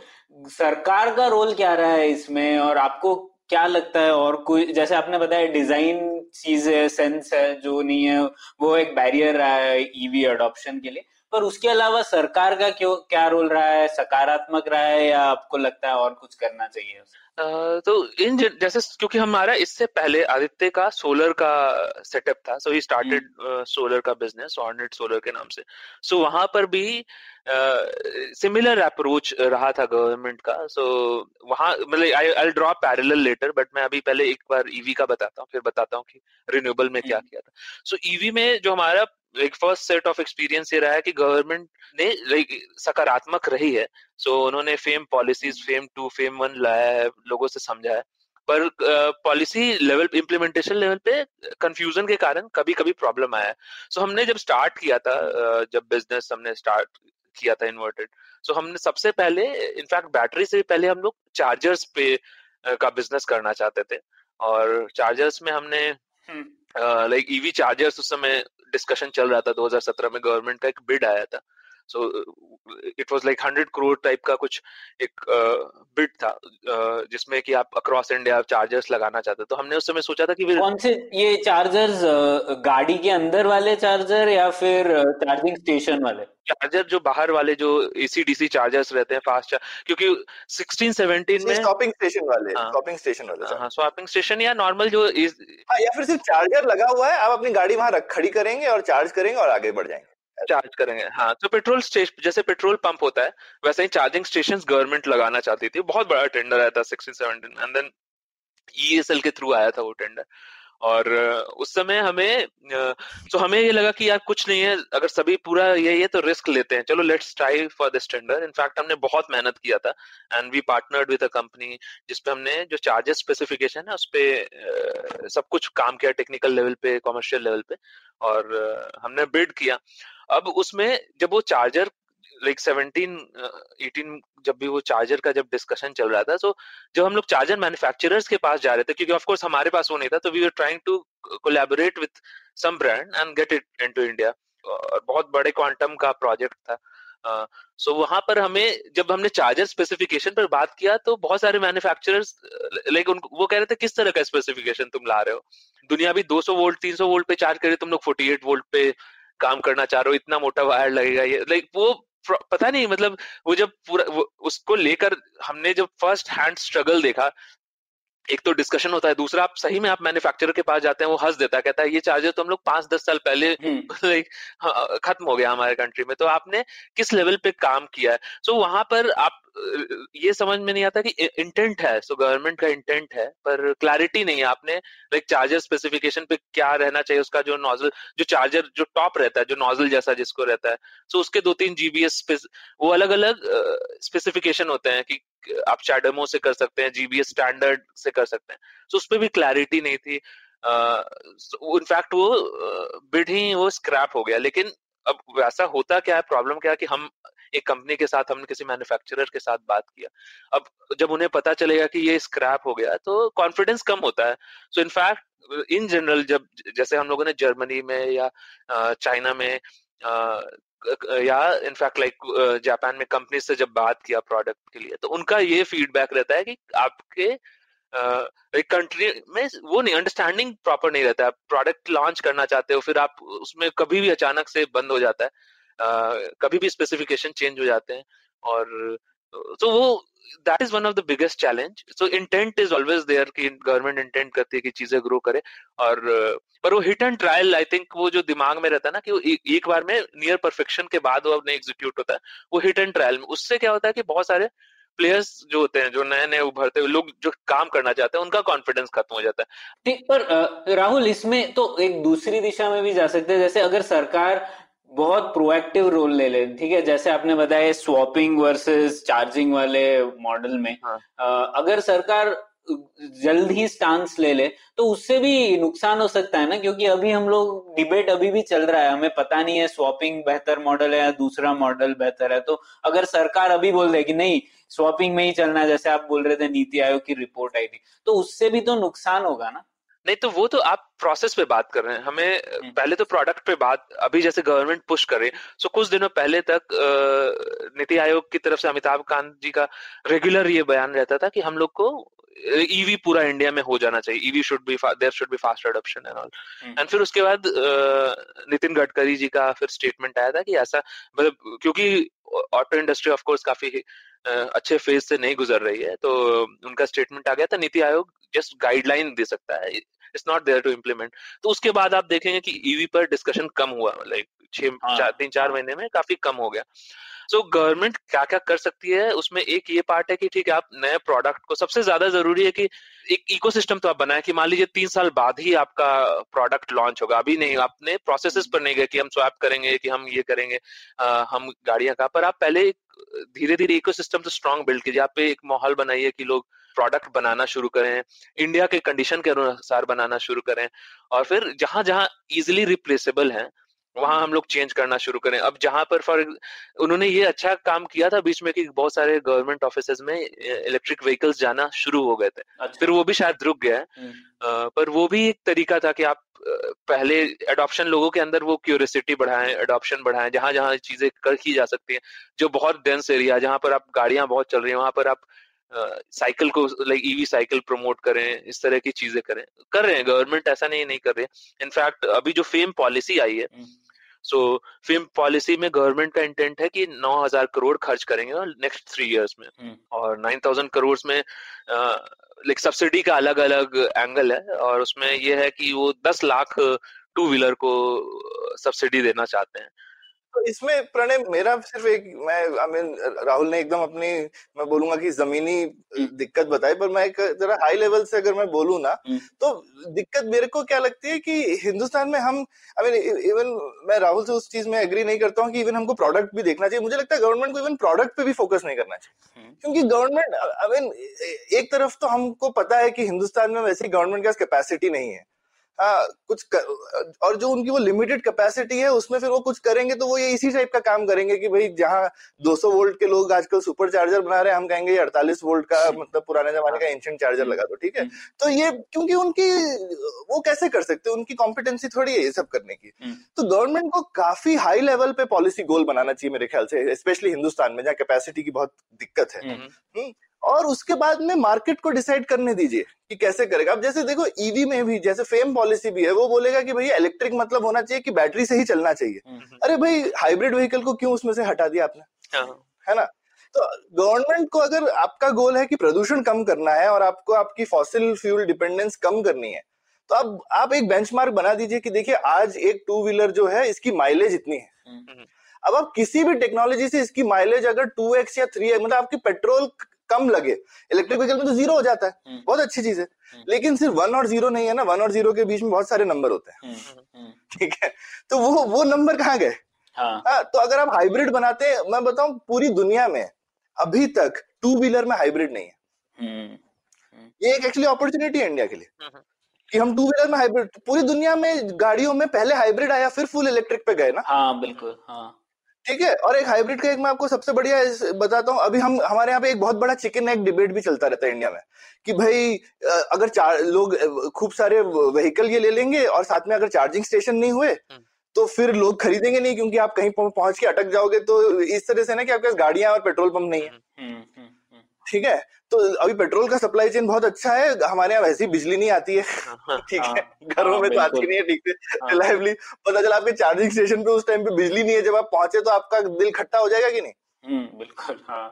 सरकार का रोल क्या रहा है इसमें? और आपको क्या लगता है? और कोई जैसे आपने बताया डिज़ाइन चीज़ है सेंस है जो नहीं है वो एक बैरियर रहा है ईवी e अडॉप्शन के लिए। पर उसके अलावा सरकार का क्यों क्या रोल रहा है? सकारात्मक रहा है या आपको लगता है और कुछ करना चाहिए?
तो इन जैसे क्योंकि हमारा इससे पहले आदित्य का सोलर का सेटअप था सो ही स्टार्टेड सोलर का बिज़नेस ऑर्नेट सोलर के नाम से। सो so, वहाँ पर भी सिमिलर uh, अप्रोच रहा था गवर्नमेंट का सो so, वहाँ मतलब I I draw parallel later but मैं अभी पहले एक बार ईवी का बताता हूँ फिर बताता हूँ कि रिन्यूएबल में क्या हम्म। किया था। सो so, ईवी में जो हमारा एक फ़र्स्ट सेट ऑफ़ एक्सपीरियंस ये रहा है कि गवर्नमेंट ने लाइक सकारात्मक रही है। सो so, उन्होंने FAME policies FAME two FAME one लाया है लोगों से समझा है। पर पॉलिसी लेवल इम्प्लीमेंटेशन लेवल पे कंफ्यूजन के कारण कभी कभी प्रॉब्लम आया सो so, हमने जब स्टार्ट किया था जब बिज़नेस हमने स्टार्ट किया था इन्वर्टेड सो so, हमने सबसे पहले इनफैक्ट बैटरी से पहले हम लोग चार्जर्स पे का बिज़नेस करना चाहते थे। और चार्जर्स में हमने लाइक ईवी चार्जर्स उस समय डिस्कशन चल रहा था 2017 में गवर्नमेंट का एक बिड आया था। So it was like hundred crore type का कुछ एक बिड uh, था uh, जिसमें कि आप अक्रॉस इंडिया चार्जर्स लगाना चाहते तो हमने उस समय सोचा था कि
कौन से ये चार्जर्स uh, गाड़ी के अंदर वाले चार्जर या फिर चार्जिंग स्टेशन वाले?
चार्जर जो बाहर वाले जो एसी डीसी चार्जर्स रहते हैं फास्ट चार्ज क्योंकि 16 17 में
शॉपिंग स्टेशन वाले शॉपिंग स्टेशन वाले
हाँ शॉपिंग स्टेशन या नॉर्मल जो इस
हाँ या फिर सिर्फ़ चार्जर लगा हुआ है आप अपनी गाड़ी वहाँ रख खड़ी करेंगे और चार्ज करेंगे और आगे बढ़ जाएँगे।
चार्ज करेंगे। हाँ तो पेट्रोल स्टेशन जैसे पेट्रोल पंप होता है, वैसे ही चार्जिंग स्टेशन गवर्नमेंट लगाना चाहती थी। बहुत बड़ा टेंडर आया था sixteen seventeen and then ESL के थ्रू आया था वो टेंडर और उस समय हमें तो हमें ये लगा कि यार कुछ नहीं है, अगर सभी पूरा ये है तो रिस्क लेते हैं। चलो let's try for this tender in fact हमने बहुत मेहनत किया था। And we partnered with a company जिसपे हमने जो चार्जेस स्पेसिफिकेशन है, उस पर सब कुछ काम किया टेक्निकल लेवल पे कॉमर्शियल लेवल पे। और हमने बिड किया। अब उसमें जब वो चार्जर लाइक सेवनटीन एटीन जब भी वो चार्जर का जब डिस्कशन चल रहा था तो जब हम लोग चार्जर मैन्युफैक्चरर्स के पास जा रहे थे क्योंकि ऑफकोर्स हमारे पास वो नहीं था तो we are trying to collaborate with some brand and get it into India और बहुत बड़े क्वांटम का प्रोजेक्ट था। सो uh, so वहाँ पर हमें जब हमने चार्जर स्पेसिफिकेशन पर बात किया तो बहुत सारे मैन्युफैक्चरर्स लाइक उनको वो कह रहे थे किस तरह का स्पेसिफिकेशन तुम ला रहे हो? दुनिया भी 200 वोल्ट 300 वोल्ट पे चार्ज करे तुम लोग 48 वोल्ट पे काम करना चाह रहे हो, इतना मोटा वायर लगेगा ये लाइक वो पता नहीं मतलब वो जब पूरा उसको लेकर हमने जब फ़र्स्ट हैंड स्ट्रगल देखा एक तो डिस्कशन होता है दूसरा आप सही में आप मैन्युफैक्चरर के पास जाते हैं वो हंस देता है कहता है ये चार्जर तो हम लोग पाँच दस साल पहले लाइक हाँ, खत्म हो गया हमारे कंट्री में। तो आपने किस लेवल पे काम किया है? सो so, वहाँ पर आप ये समझ में नहीं आता कि इंटेंट है सो so, गवर्नमेंट का इंटेंट है पर क्लैरिटी नहीं है आपने लाइक चार्जर स्पेसिफिकेशन पे क्या रहना चाहिए उसका जो नोजल जो चार्जर जो टॉप रहता है जो नोजल जैसा जिसको रहता है। सो so उसके दो तीन जीबीएस वो अलग अलग स्पेसिफिकेशन होते हैं कि आप चैडमो से कर सकते हैं जीबीएस स्टैंडर्ड से कर सकते हैं। सो so उस पर भी क्लैरिटी नहीं थी। इनफैक्ट uh, वो बिड ही वो स्क्रैप हो गया। लेकिन अब वैसा होता क्या है? प्रॉब्लम क्या है कि हम एक कंपनी के साथ हमने किसी मैन्युफैक्चरर के साथ बात किया। अब जब उन्हें पता चलेगा कि ये स्क्रैप हो गया तो कॉन्फिडेंस कम होता है। सो इनफैक्ट इन जनरल जब जैसे हम लोगों ने जर्मनी में या चाइना में या इनफैक्ट लाइक जापान में कंपनी से जब बात किया प्रोडक्ट के लिए तो उनका ये फीडबैक रहता है कि आपके कंट्री में वो नहीं अंडरस्टैंडिंग प्रॉपर नहीं रहता है। प्रोडक्ट लॉन्च करना चाहते हो फिर आप उसमें कभी भी अचानक से बंद हो जाता है। uh, कभी भी स्पेसिफिकेशन चेंज हो जाते हैं। और तो वो that is one of the biggest challenge so intent is always there कि गवर्नमेंट इंटेंट करती है कि चीज़ें ग्रो करे और, पर वो hit and trial I think वो जो दिमाग में रहता है ना कि वो एक बार में नियर परफेक्शन के बाद वो अपने एग्जीक्यूट होता है। वो हिट एंड ट्रायल में उससे क्या होता है कि बहुत सारे प्लेयर्स जो होते हैं, जो नए नए उभरते हुए, लोग जो काम करना चाहते हैं, उनका कॉन्फिडेंस खत्म हो जाता है।
ठीक पर राहुल, इसमें तो एक दूसरी दिशा में भी जा सकते हैं। जैसे अगर सरकार बहुत प्रोएक्टिव रोल ले ले। ठीक है जैसे आपने बताया स्वॉपिंग वर्सेस चार्जिंग वाले मॉडल में। हाँ. अगर सरकार जल्द ही स्टांस ले ले तो उससे भी नुकसान हो सकता है ना क्योंकि अभी हम लोग डिबेट अभी भी चल रहा है। हमें पता नहीं है स्वॉपिंग बेहतर मॉडल है या दूसरा मॉडल बेहतर है। तो अगर सरकार अभी बोल दे कि नहीं स्वॉपिंग में ही चलना जैसे आप बोल रहे थे नीति आयोग की रिपोर्ट आई थी तो उससे भी तो नुकसान होगा ना।
नहीं तो वो तो आप प्रोसेस पे बात कर रहे हैं। हमें हम्म। पहले तो प्रोडक्ट पे बात अभी जैसे गवर्नमेंट पुश करे सो कुछ दिनों पहले तक नीति आयोग की तरफ़ से अमिताभ कांत जी का रेगुलर ये बयान रहता था कि हम लोग को ईवी e पूरा इंडिया में हो जाना चाहिए। EV should be there should be fast adoption and all and फिर उसके बाद नितिन गडकरी जी का फिर स्टेटमेंट आया था कि ऐसा मतलब क्योंकि ऑटो इंडस्ट्री ऑफ़ कोर्स काफ़ी अच्छे फ़ेज़ से नहीं गुजर रही है तो उनका स्टेटमेंट आ गया था नीति आयोग जस्ट गाइडलाइन दे सकता है। It's not there to implement तो उसके बाद आप देखेंगे कि ईवी e पर डिस्कशन कम हुआ लाइक छह हाँ। चार तीन चार महीने में काफ़ी कम हो गया। सो so, गवर्नमेंट क्या क्या कर सकती है? उसमें एक ये पार्ट है कि ठीक है आप नए प्रोडक्ट को सबसे ज़्यादा ज़रूरी है कि एक इकोसिस्टम तो आप बनाए कि मान लीजिए तीन साल बाद ही आपका प्रोडक्ट लॉन्च होगा। अभी नहीं आपने प्रोसेसेस पर नहीं गए कि हम स्वैप करेंगे कि हम ये करेंगे आ, हम गाड़ियाँ का। पर आप पहले धीरे धीरे इको सिस्टम तो स्ट्रॉन्ग बिल्ड कीजिए। आप पे एक माहौल बनाइए कि लोग प्रोडक्ट बनाना शुरू करें इंडिया के कंडीशन के अनुसार बनाना शुरू करें और फिर जहाँ जहाँ इजिली रिप्लेसेबल है वहाँ हम लोग चेंज करना शुरू करें अब जहाँ पर फॉर उन्होंने ये अच्छा काम किया था बीच में कि बहुत सारे गवर्नमेंट ऑफ़िस में इलेक्ट्रिक व्हीकल्स जाना शुरू हो गए थे अच्छा। फिर वो भी शायद रुक गया है हम्म। पर वो भी एक तरीका था कि आप पहले एडॉप्शन लोगों के अंदर वो क्यूरियोसिटी बढ़ाएँ एडॉप्शन बढ़ाएँ जहाँ जहाँ चीज़ें कर की जा सकती है जो बहुत डेंस एरिया जहाँ पर आप गाड़ियाँ बहुत चल रही है वहाँ पर आप साइकिल को लाइक ईवी साइकिल प्रमोट करें इस तरह की चीज़ें करें। कर रहे हैं गवर्नमेंट ऐसा नहीं नहीं कर रहे इनफैक्ट अभी जो फेम पॉलिसी आई है सो फेम पॉलिसी में गवर्नमेंट का इंटेंट है कि 9000 करोड़ खर्च करेंगे और नेक्स्ट थ्री इयर्स में। हम्म। और 9000 करोड़ में लाइक सब्सिडी का अलग अलग एंगल है और उसमें यह है कि वो 10 लाख टू व्हीलर को सब्सिडी देना चाहते हैं।
तो इसमें प्रणय मेरा सिर्फ़ एक मैं आई मीन राहुल ने एकदम अपनी मैं बोलूँगा कि जमीनी हम्म। दिक्कत बताई पर मैं एक जरा हाई लेवल से अगर मैं बोलूँ ना हम्म। तो दिक्कत मेरे को क्या लगती है कि हिंदुस्तान में हम आई मीन इवन मैं राहुल से उस चीज़ में एग्री नहीं करता हूँ कि इवन हमको प्रोडक्ट भी देखना चाहिए मुझे लगता है गवर्नमेंट को इवन प्रोडक्ट पे भी फोकस नहीं करना चाहिए हम्म। क्योंकि गवर्नमेंट आई मीन एक तरफ़ तो हमको पता है कि हिंदुस्तान में वैसी गवर्नमेंट का कैपेसिटी नहीं है हाँ कुछ कर, और जो उनकी वो लिमिटेड कैपेसिटी है उसमें फिर वो कुछ करेंगे तो वो ये इसी टाइप का काम करेंगे कि भाई जहाँ 200 वोल्ट के लोग आजकल सुपर चार्जर बना रहे हैं हम कहेंगे ये 48 वोल्ट का मतलब पुराने जमाने का एंशियंट चार्जर लगा दो ठीक है? हम्म। तो ये क्योंकि उनकी वो कैसे कर सकते उनकी कॉम्पिटेंसी थोड़ी है ये सब करने की। हम्म। तो गवर्नमेंट को काफ़ी हाई लेवल पे पॉलिसी गोल बनाना चाहिए मेरे ख्याल से स्पेशली हिंदुस्तान में जहाँ कैपेसिटी की बहुत दिक्कत है। हम्म। और उसके बाद में मार्केट को डिसाइड करने दीजिए कि कैसे करेगा। अब जैसे देखो ईवी में भी जैसे फेम पॉलिसी भी है वो बोलेगा कि भैया इलेक्ट्रिक मतलब होना चाहिए कि बैटरी से ही चलना चाहिए। हम्म, हम्म। अरे भाई हाइब्रिड व्हीकल को क्यों उसमें से हटा दिया आपने? हाँ। है ना? तो गवर्नमेंट को अगर आपका गोल है कि प्रदूषण कम करना है और आपको आपकी फॉसिल फ्यूल डिपेंडेंस कम करनी है तो अब आप एक बेंचमार्क बना दीजिए कि देखिए आज एक टू व्हीलर जो है इसकी माइलेज इतनी है। हम्म, अब आप किसी भी टेक्नोलॉजी से इसकी माइलेज अगर टू एक्स या थ्री मतलब आपकी पेट्रोल कम लगे। इलेक्ट्रिक व्हीकल में तो ज़ीरो हो जाता है। हम्म। बहुत अच्छी चीज़ है। हम्म। लेकिन सिर्फ़ वन और ज़ीरो नहीं है ना। वन और ज़ीरो के बीच में बहुत सारे नंबर होते हैं। हम्म, ठीक है? तो वो वो नंबर कहाँ गए? हाँ।, हाँ तो अगर आप हाइब्रिड बनाते मैं बताऊँ पूरी दुनिया में अभी तक टू व्हीलर में हाइब्रिड नहीं है। ये एक एक्चुअली अपॉर्चुनिटी है इंडिया के लिए। कि हम टू व्हीलर में हाइब्रिड पूरी दुनिया में गाड़ियों में पहले हाइब्रिड आया फिर फुल इलेक्ट्रिक पे गए ना।
हाँ बिल्कुल हाँ।
ठीक है और एक हाइब्रिड का एक मैं आपको सबसे बढ़िया बताता हूँ। अभी हम हमारे यहाँ पे एक बहुत बड़ा चिकन एग डिबेट भी चलता रहता है इंडिया में कि भाई अगर चार लोग खूब सारे व्हीकल ये ले लेंगे और साथ में अगर चार्जिंग स्टेशन नहीं हुए हम्म। तो फिर लोग खरीदेंगे नहीं क्योंकि आप कहीं पहुँच के अटक जाओगे। तो इस तरह से ना कि आपके पास गाड़ियाँ और पेट्रोल पंप नहीं है। हम्म, हम्म, ठीक है? तो अभी पेट्रोल का सप्लाई चेन बहुत अच्छा है हमारे यहाँ वैसी बिजली नहीं आती है। हाँ, हाँ। ठीक है हाँ, घरों में तो आती नहीं है ठीक से। रिलायबली पता चला आपके चार्जिंग स्टेशन पे उस टाइम पे बिजली नहीं है जब आप पहुँचे तो आपका दिल खट्टा हो जाएगा कि नहीं?
बिल्कुल हाँ।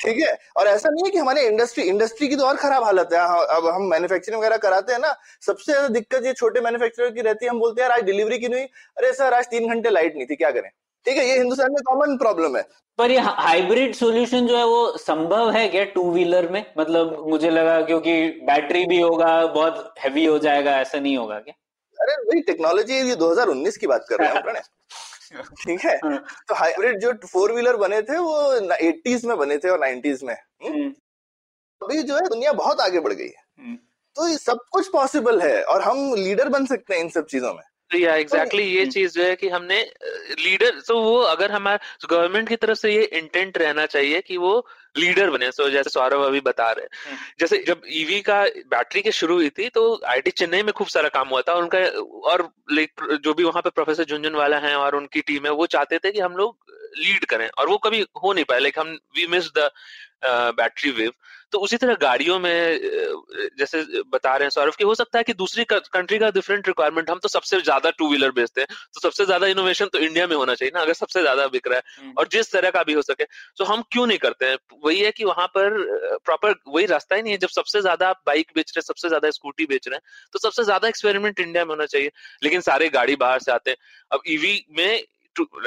ठीक है? और ऐसा नहीं है कि हमारे इंडस्ट्री इंडस्ट्री की तो और खराब हालत है। अब हम मैन्युफैक्चरिंग वगैरह कराते हैं ना सबसे ज़्यादा दिक्कत ये छोटे मैन्युफैक्चरर की रहती है। हम बोलते हैं आज डिलीवरी की नहीं अरे सर आज तीन घंटे लाइट नहीं थी क्या करें? ठीक है ये हिंदुस्तान में कॉमन प्रॉब्लम है
पर ये हाइब्रिड सॉल्यूशन जो है वो संभव है क्या टू व्हीलर में मतलब मुझे लगा क्योंकि बैटरी भी होगा बहुत हैवी हो जाएगा ऐसा नहीं होगा क्या
अरे वही टेक्नोलॉजी ये 2019 की बात कर रहे हैं ठीक है हाँ। तो हाइब्रिड जो फोर व्हीलर बने थे वो एटीज में बने थे और नाइन्टीज में हम्म। हम्म। अभी जो है दुनिया बहुत आगे बढ़ गई है हम्म। तो ये सब कुछ पॉसिबल है और हम लीडर बन सकते हैं इन सब चीज़ों में
या एग्जैक्टली exactly. ये चीज़ जो है कि हमने लीडर तो वो अगर हमारे गवर्नमेंट की तरफ़ से ये इंटेंट रहना चाहिए कि वो लीडर बने। सो जैसे सौरभ अभी बता रहे जैसे जब ईवी e का बैटरी की शुरू हुई थी तो आईटी चेन्नई में खूब सारा काम हुआ था। और उनका और लाइक जो भी वहाँ पे प्रोफेसर झुंझुनवाला हैं और उनकी टीम है वो चाहते थे कि हम लोग लीड करें। और वो कभी हो नहीं पाए। लाइक हम we miss the battery wave तो उसी तरह गाड़ियों में जैसे बता रहे हैं सौरभ की हो सकता है कि दूसरी कंट्री का डिफरेंट रिक्वायरमेंट हम तो सबसे ज़्यादा टू व्हीलर बेचते हैं तो सबसे ज़्यादा इनोवेशन तो इंडिया में होना चाहिए ना अगर सबसे ज़्यादा बिक रहा है हम्म। और जिस तरह का भी हो सके। तो हम क्यों नहीं करते हैं? वही है कि वहाँ पर प्रॉपर वही रास्ता ही नहीं है। जब सबसे ज़्यादा आप बाइक बेच रहे हैं सबसे ज़्यादा स्कूटी बेच रहे हैं तो सबसे ज़्यादा एक्सपेरिमेंट इंडिया में होना चाहिए। लेकिन सारे गाड़ी बाहर से आते हैं। अब ईवी e में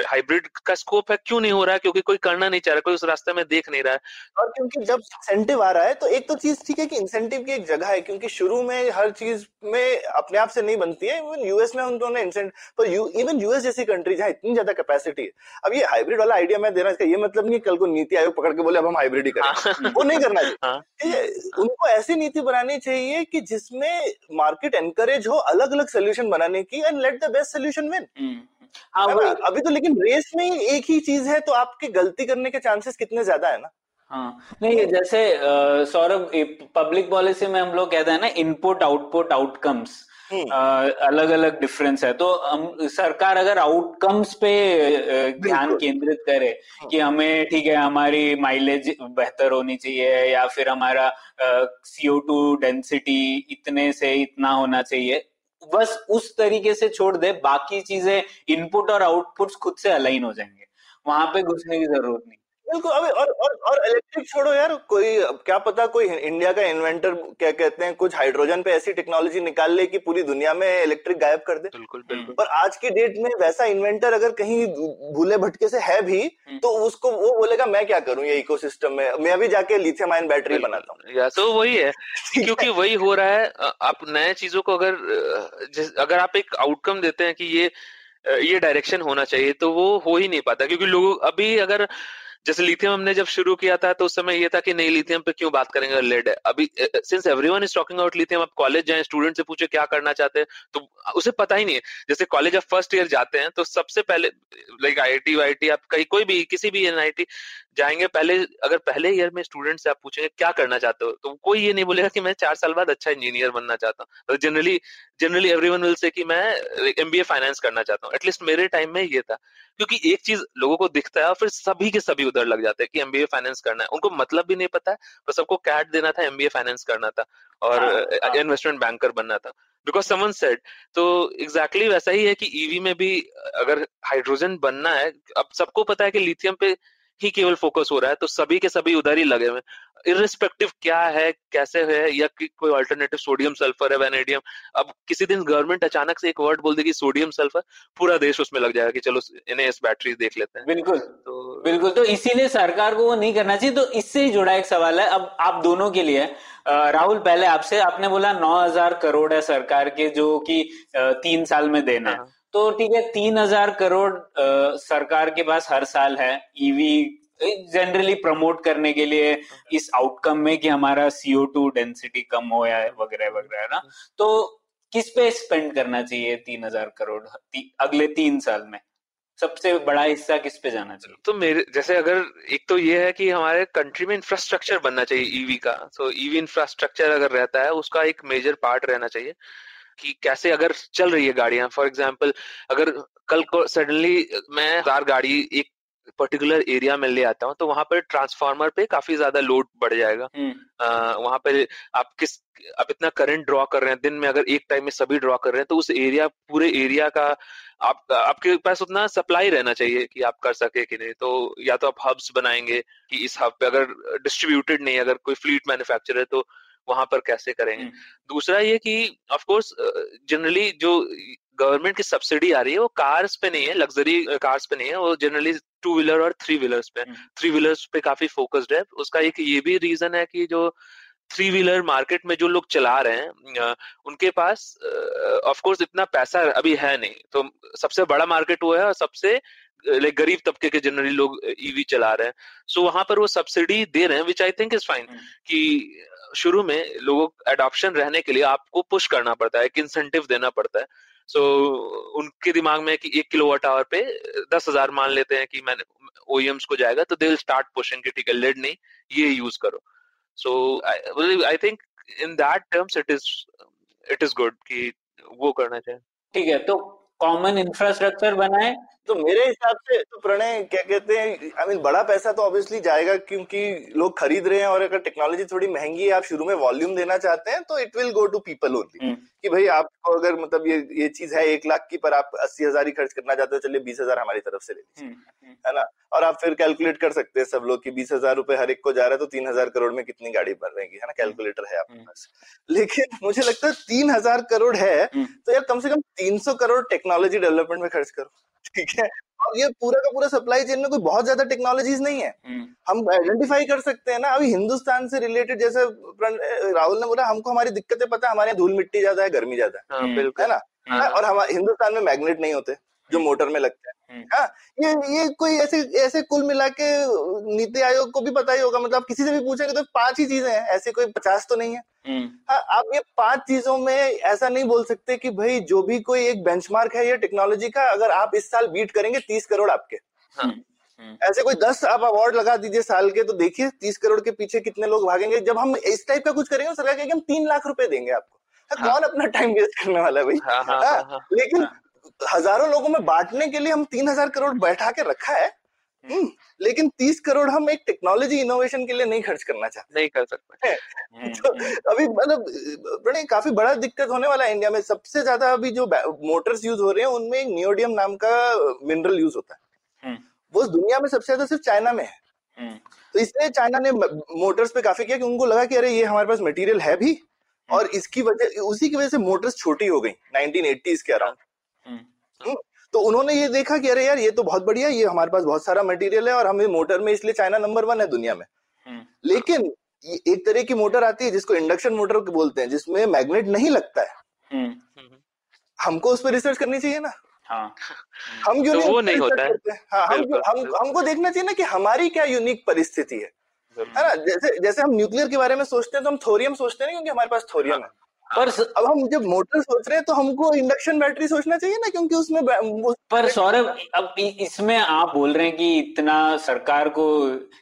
हाइब्रिड का स्कोप है क्यों नहीं हो रहा है? क्योंकि कोई करना नहीं चाह रहा कोई उस रास्ते में देख नहीं रहा है।
और क्योंकि जब इंसेंटिव आ रहा है तो एक तो चीज़ ठीक है कि इंसेंटिव की एक जगह है क्योंकि शुरू में हर चीज़ में अपने आप से नहीं बनती है। इवन यूएस में उन्होंने इंसेंटिव पर यू, इवन यूएस जैसी कंट्री जहाँ इतनी ज़्यादा कैपेसिटी है। अब ये हाइब्रिड वाला आइडिया मैं दे देना इसका ये मतलब नहीं कल को नीति आयोग पकड़ के बोले अब हम हाइब्रिड ही करें। हाँ। वो नहीं करना चाहिए। हाँ। उनको ऐसी नीति बनानी चाहिए कि जिसमें मार्केट एनकरेज हो अलग अलग सोल्यूशन बनाने की and let the best solution win अभी तो लेकिन रेस में एक ही चीज़ है तो आपके गलती करने के चांसेस कितने ज़्यादा है ना?
हाँ नहीं जैसे सौरभ पब्लिक पॉलिसी में हम लोग कहते हैं ना इनपुट आउटपुट आउटकम्स अलग अलग डिफरेंस है। तो हम सरकार अगर आउटकम्स पे ध्यान केंद्रित करे हाँ। कि हमें ठीक है हमारी माइलेज बेहतर होनी चाहिए या फिर हमारा सीओ टू डेंसिटी इतने से इतना होना चाहिए बस उस तरीके से छोड़ दे, बाकी चीज़ें इनपुट और आउटपुट खुद से अलाइन हो जाएँगे। वहाँ पे घुसने की ज़रूरत नहीं।
बिल्कुल अभी और और और इलेक्ट्रिक छोड़ो यार कोई क्या पता कोई इंडिया का इन्वेंटर क्या कहते हैं कुछ हाइड्रोजन पे ऐसी टेक्नोलॉजी निकाल ले कि पूरी दुनिया में इलेक्ट्रिक गायब कर दे। बिल्कुल बिल्कुल। पर आज की डेट में वैसा इन्वेंटर अगर कहीं भूले भटके से है भी हम्म। तो उसको वो बोलेगा मैं क्या करूँ ये इकोसिस्टम में? मैं अभी जाके लिथियम आयन बैटरी बनाता हूँ।
तो वही है क्योंकि वही हो रहा है आप नए चीज़ों को अगर अगर आप एक आउटकम देते हैं कि ये ये डायरेक्शन होना चाहिए तो वो हो ही नहीं पाता क्योंकि लोग अभी अगर जैसे लिथियम हमने जब शुरू किया था तो उस समय ये था कि नहीं लिथियम पे क्यों बात करेंगे? लेड है। अभी since everyone is talking about lithium आप कॉलेज जाए स्टूडेंट से पूछे क्या करना चाहते हैं तो उसे पता ही नहीं है। जैसे कॉलेज ऑफ़ फ़र्स्ट ईयर जाते हैं तो सबसे पहले लाइक आई आई टी आप कहीं, कोई भी, किसी भी एनआईटी जाएँगे पहले अगर पहले ईयर में स्टूडेंट से आप पूछेंगे क्या करना चाहते हो? तो कोई ये नहीं बोलेगा कि मैं चार साल बाद अच्छा इंजीनियर बनना चाहता हूँ। Generally generally everyone will say कि मैं एमबीए फाइनेंस करना चाहता हूँ। एटलीस्ट मेरे टाइम में ये था। क्योंकि एक चीज़ लोगों को दिखता है और फिर सभी के सभी उधर लग जाते हैं कि एमबीए फाइनेंस करना है। उनको मतलब भी नहीं पता है बस सबको कैट देना था एमबीए फाइनेंस करना था और इन्वेस्टमेंट हाँ, बैंकर हाँ। बनना था। बिकॉज़ समन सेड तो एग्जैक्टली exactly वैसा ही है कि ईवी e में भी अगर हाइड्रोजन बनना है अब सबको पता है कि लिथियम पे ही केवल फोकस हो रहा है तो सभी के सभी उधर ही लगे हुए इरिस्पेक्टिव क्या है कैसे है या कि कोई अल्टरनेटिव सोडियम सल्फ़र है वेनेडियम अब किसी दिन गवर्नमेंट अचानक से एक वर्ड बोल देगी सोडियम सल्फ़र पूरा देश उसमें लग जाएगा कि चलो इन्हें इस बैटरी देख लेते हैं।
बिल्कुल। तो बिल्कुल तो इसीलिए सरकार को वो नहीं करना चाहिए। तो इससे ही जुड़ा एक सवाल है अब आप दोनों के लिए राहुल पहले आपसे आपने बोला नौ हज़ार करोड़ है सरकार के जो कि तीन साल में देना है हाँ। तो ठीक है तीन हज़ार करोड़ आ, सरकार के पास हर साल है। ईवी जनरली प्रमोट करने के लिए इस आउटकम में कि हमारा सीओ टू डेंसिटी कम हो या वगैरह वगैरह ना? तो किस पे स्पेंड करना चाहिए तीन हज़ार करोड़ ती, अगले तीन साल में? सबसे बड़ा हिस्सा किस पे जाना चाहिए?
तो मेरे जैसे अगर एक तो ये है कि हमारे कंट्री में इंफ्रास्ट्रक्चर बनना चाहिए ईवी का। तो ईवी इंफ्रास्ट्रक्चर अगर रहता है उसका एक मेजर पार्ट रहना चाहिए। कि कैसे अगर चल रही है गाड़ियाँ? फॉर एग्ज़ाम्पल अगर कल को सडनली मैं हज़ार गाड़ी एक पर्टिकुलर एरिया में ले आता हूँ तो वहाँ पर ट्रांसफार्मर पे काफ़ी ज़्यादा लोड बढ़ जाएगा। आ, वहाँ पे आप किस आप इतना करंट ड्रॉ कर रहे हैं दिन में अगर एक टाइम में सभी ड्रॉ कर रहे हैं तो उस एरिया पूरे एरिया का आप आपके पास उतना सप्लाई रहना चाहिए कि आप कर सके कि नहीं। तो या तो आप हब्स बनाएँगे कि इस हब पे अगर डिस्ट्रीब्यूटेड नहीं अगर कोई फ्लीट मैन्युफैक्चर है तो वहाँ पर कैसे करेंगे दूसरा ये कि ऑफ़ कोर्स जनरली जो गवर्नमेंट की सब्सिडी आ रही है वो कार्स पे नहीं है लग्जरी कार्स पे नहीं है वो जनरली टू व्हीलर और थ्री व्हीलर्स पे। थ्री व्हीलर्स पे काफ़ी फोकस्ड है। उसका एक ये भी रीजन है कि जो थ्री व्हीलर मार्केट में जो लोग चला रहे हैं उनके पास ऑफ़ कोर्स इतना पैसा अभी है नहीं। तो सबसे बड़ा मार्केट वो है और सबसे लाइक गरीब तबके के जनरली लोग ईवी चला रहे हैं। सो so, वहाँ पर वो सब्सिडी दे रहे हैं which I think is fine कि शुरू में लोगों एडॉप्शन रहने के लिए आपको पुश करना पड़ता है एक इंसेंटिव देना पड़ता है। सो so, उनके दिमाग में कि एक किलो वाट आवर पे दस हज़ार मान लेते हैं कि मैंने ओईएम्स को जाएगा तो दे विल स्टार्ट पुशिंग कि ठीक है लेड नहीं ये यूज़ करो। So I think in that terms it is it is good कि वो करना चाहिए।
ठीक है तो कॉमन इंफ्रास्ट्रक्चर बनाए
तो मेरे हिसाब से तो प्रणय क्या कहते हैं आई I मीन mean, बड़ा पैसा तो ऑब्वियसली जाएगा क्योंकि लोग खरीद रहे हैं और अगर टेक्नोलॉजी थोड़ी महँगी है आप शुरू में वॉल्यूम देना चाहते हैं तो it will go to people only कि भाई आपको अगर मतलब ये ये चीज़ है एक लाख की पर आप अस्सी हज़ार ही खर्च करना चाहते हो चलिए बीस हज़ार हमारी तरफ़ से ले लीजिए। हम्म, हम्म। है ना? और आप फिर कैलकुलेट कर सकते हैं सब लोग की बीस हज़ार रुपए हर एक को जा रहा है तो तीन हज़ार करोड़ में कितनी गाड़ी बन रहेगी है ना? कैलकुलेटर है आपके हम्म। पास। लेकिन मुझे लगता है तीन हज़ार करोड़ है तो यार कम से कम तीन सौ करोड़ टेक्नोलॉजी डेवलपमेंट में खर्च करो। ठीक है? और ये पूरा का पूरा सप्लाई चेन में कोई बहुत ज़्यादा टेक्नोलॉजीज़ नहीं है। हम्म। हम आइडेंटिफाई कर सकते हैं ना अभी हिंदुस्तान से रिलेटेड जैसे राहुल ने बोला हमको हमारी दिक्कतें पता है हमारे यहाँ धूल मिट्टी ज़्यादा है गर्मी ज़्यादा है। बिल्कुल। है ना? हाँ। और हमारे हिंदुस्तान में मैग्नेट नहीं होते जो मोटर में लगते हैं। हम्म। हाँ ये ये कोई ऐसे ऐसे कुल मिला के नीति आयोग को भी पता ही होगा मतलब किसी से भी पूछेंगे तो पाँच ही चीज़ें हैं ऐसे कोई पचास तो नहीं है हम्म। हाँ आप ये पाँच चीज़ों में ऐसा नहीं बोल सकते कि भाई जो भी कोई एक बेंचमार्क है ये टेक्नोलॉजी का अगर आप इस साल बीट करेंगे तीस करोड़ आपके हाँ। हम्म। ऐसे कोई दस आप अवार्ड लगा दीजिए साल के तो देखिए तीस करोड़ के पीछे कितने लोग भागेंगे जब हम इस टाइप का कुछ करेंगे तो सरकार कहेगी हम तीन लाख रुपए देंगे आपको हाँ, कौन अपना टाइम वेस्ट करने वाला है भाई हाँ, हाँ, हाँ, हाँ, लेकिन हज़ारों लोगों में बांटने के लिए हम तीन हज़ार करोड़ बैठा के रखा है। हम्म। हम्म, लेकिन तीस करोड़ हम एक टेक्नोलॉजी इनोवेशन के लिए नहीं खर्च करना चाहते।
नहीं कर सकते।
हम्म, तो अभी मतलब काफ़ी बड़ा दिक्कत होने वाला है इंडिया में। सबसे ज़्यादा अभी जो मोटर्स यूज़ हो रहे हैं उनमें एक नियोडियम नाम का मिनरल यूज़ होता है। वो दुनिया में सबसे ज़्यादा सिर्फ़ चाइना में है। तो इसलिए चाइना ने मोटर्स पे काफ़ी किया कि उनको लगा कि अरे ये हमारे पास मटेरियल है भी और इसकी वजह उसी की वजह से मोटर्स छोटी हो गई 1980s के अराउंड तो उन्होंने ये देखा कि अरे यार ये तो बहुत बढ़िया ये हमारे पास बहुत सारा मटेरियल है और हमें मोटर में इसलिए चाइना नंबर वन है दुनिया में। हम्म। लेकिन एक तरह की मोटर आती है जिसको इंडक्शन मोटर बोलते हैं जिसमें मैग्नेट नहीं लगता है। हम्म। हमको उस पर रिसर्च करनी चाहिए ना। हाँ। हम क्यों
तो वो नहीं होता है।
हाँ। हम हम हमको देखना चाहिए ना कि हमारी क्या यूनिक परिस्थिति है। है ना जैसे जैसे हम न्यूक्लियर के बारे में सोचते हैं तो हम थोरियम सोचते हैं क्योंकि हमारे पास थोरियम हाँ। पर अब हम जब मोटर सोच रहे हैं तो हमको इंडक्शन बैटरी सोचना चाहिए ना क्योंकि उसमें
पर सौरभ अब इसमें आप बोल रहे हैं कि इतना सरकार को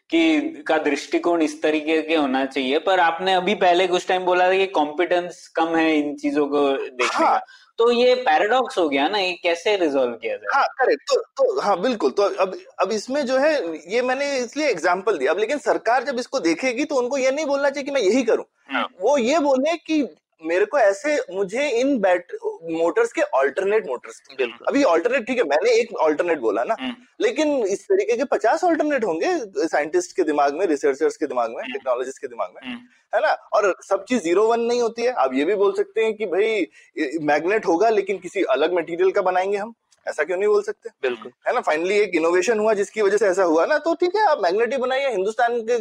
कि का दृष्टिकोण इस तरीके के होना चाहिए पर आपने अभी पहले कुछ टाइम बोला था कि कॉम्पिटेंस कम है इन चीज़ों को देखने हाँ, का। तो ये पैराडॉक्स हो गया ना ये कैसे रिजोल्व किया जाए?
हाँ करेक्ट तो, तो हाँ बिल्कुल। तो अब अब इसमें जो है ये मैंने इसलिए एग्जांपल दिया। अब लेकिन सरकार जब इसको देखेगी तो उनको ये नहीं बोलना चाहिए कि मैं यही करूँ। हाँ। वो ये बोले कि मेरे को ऐसे मुझे इन बैट मोटर्स के ऑल्टरनेट मोटर्स अभी ऑल्टरनेट ठीक है मैंने एक ऑल्टरनेट बोला ना हम्म। लेकिन इस तरीके के पचास ऑल्टरनेट होंगे साइंटिस्ट के दिमाग में रिसर्चर्स के दिमाग में टेक्नोलॉजिस्ट हम्म। के दिमाग में हम्म। है ना और सब चीज़ ज़ीरो वन नहीं होती है आप ये भी बोल सकते हैं कि भाई मैग्नेट होगा लेकिन किसी अलग मटेरियल का बनाएँगे हम ऐसा क्यों नहीं बोल सकते?
बिल्कुल।
है ना? फाइनली एक इनोवेशन हुआ जिसकी वजह से ऐसा हुआ ना तो ठीक है आप मैग्नेटिक बनाइए हिंदुस्तान के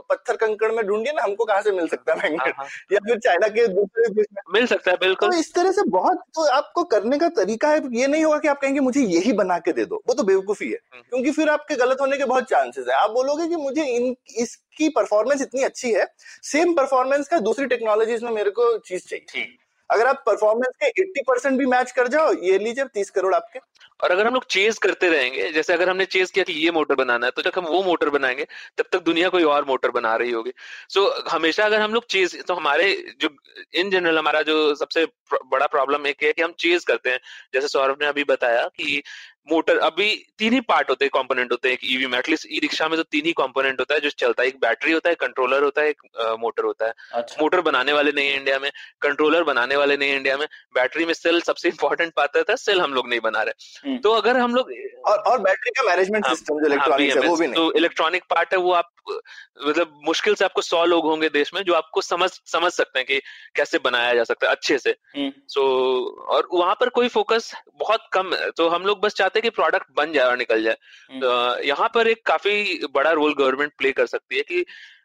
पत्थर कंकड़ में ढूंढिए ना हमको कहाँ से मिल सकता है मैग्नेट हाँ, हाँ। या फिर चाइना के दूसरे
मिल सकता है बिल्कुल।
तो इस तरह से बहुत तो आपको करने का तरीका है ये नहीं होगा कि आप कहेंगे मुझे यही बना के दे दो। वो तो बेवकूफ़ी है हम्म। क्योंकि फिर आपके गलत होने के बहुत चांसेस है। आप बोलोगे कि मुझे इन इसकी परफॉर्मेंस इतनी अच्छी है सेम परफॉर्मेंस का दूसरी टेक्नोलॉजीज़ में मेरे को चीज़ चाहिए। अगर आप परफॉर्मेंस के 80 परसेंट भी मैच कर जाओ ये लीजिए तीस करोड़ आपके।
और अगर हम लोग चेज करते रहेंगे जैसे अगर हमने चेज किया कि ये मोटर बनाना है तो जब हम वो मोटर बनाएँगे तब तक दुनिया कोई और मोटर बना रही होगी। सो so, हमेशा अगर हम लोग चेज तो हमारे जो इन जनरल हमारा जो सबसे बड़ा प्रॉब्लम एक है कि हम चेज करते हैं। जैसे सौरभ ने अभी बताया कि मोटर अभी तीन ही पार्ट होते हैं कंपोनेंट होते हैं एक ईवी में एटलीस्ट ई रिक्शा में तो तीन ही कंपोनेंट होता है जो चलता है। एक बैटरी होता है कंट्रोलर होता है एक मोटर होता है। अच्छा। मोटर बनाने वाले नहीं है इंडिया में कंट्रोलर बनाने वाले नहीं है इंडिया में बैटरी में सेल सबसे इंपॉर्टेंट पाता है सेल हम लोग नहीं बना रहे। हम्म। तो अगर हम लोग
और और बैटरी का मैनेजमेंट सिस्टम जो इलेक्ट्रॉनिक हाँ, है वो भी नहीं।
तो इलेक्ट्रॉनिक पार्ट है वो आप मतलब मुश्किल से आपको सौ लोग होंगे देश में जो आपको समझ समझ सकते हैं कि कैसे बनाया जा सकता है अच्छे से सो हम्म। so, और वहाँ पर कोई फोकस बहुत कम है तो हम लोग बस चाहते हैं कि प्रोडक्ट बन जाए और निकल जाए हम्म। तो यहाँ पर एक काफ़ी बड़ा रोल गवर्नमेंट प्ले कर सकती है कि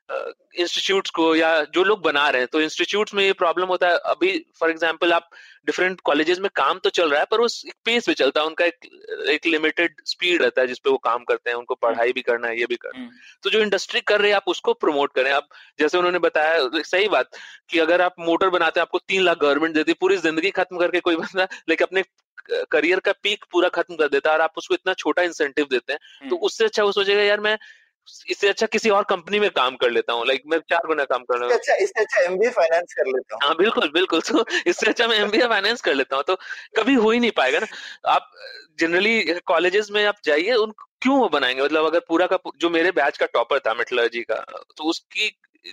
इंस्टीट्यूट्स को या जो लोग बना रहे हैं तो इंस्टीट्यूट्स में ये प्रॉब्लम होता है अभी फॉर एग्जांपल आप डिफरेंट कॉलेजेस में काम तो चल रहा है पर उस पेस पे चलता है उनका एक एक लिमिटेड स्पीड रहता है जिसपे वो काम करते हैं उनको पढ़ाई भी करना है ये भी करना है हम्म। तो जो इंडस्ट्री कर रही है आप उसको प्रमोट करें आप जैसे उन्होंने बताया सही बात कि अगर आप मोटर बनाते हैं आपको तीन लाख गवर्नमेंट देती है पूरी ज़िंदगी खत्म करके कोई बंदा लेकिन अपने करियर का पीक पूरा खत्म कर देता है और आप उसको इतना छोटा इंसेंटिव देते हैं तो हम्म। उससे अच्छा वो सोचेगा यार मैं इससे अच्छा किसी और कंपनी में काम कर लेता हूँ। लाइक मैं चार गुना काम कर
लेता हूँ। अच्छा इससे अच्छा एमबीए फाइनेंस कर लेता हूँ।
हाँ बिल्कुल बिल्कुल। तो इससे अच्छा मैं एमबीए फाइनेंस कर लेता हूँ। तो कभी हो ही नहीं पाएगा ना। आप जनरली कॉलेजेस में आप जाइए उन क्यों वो बनाएँगे? मतलब अगर पूरा का जो मेरे बैच का टॉपर था मेटलर्जी का तो उसकी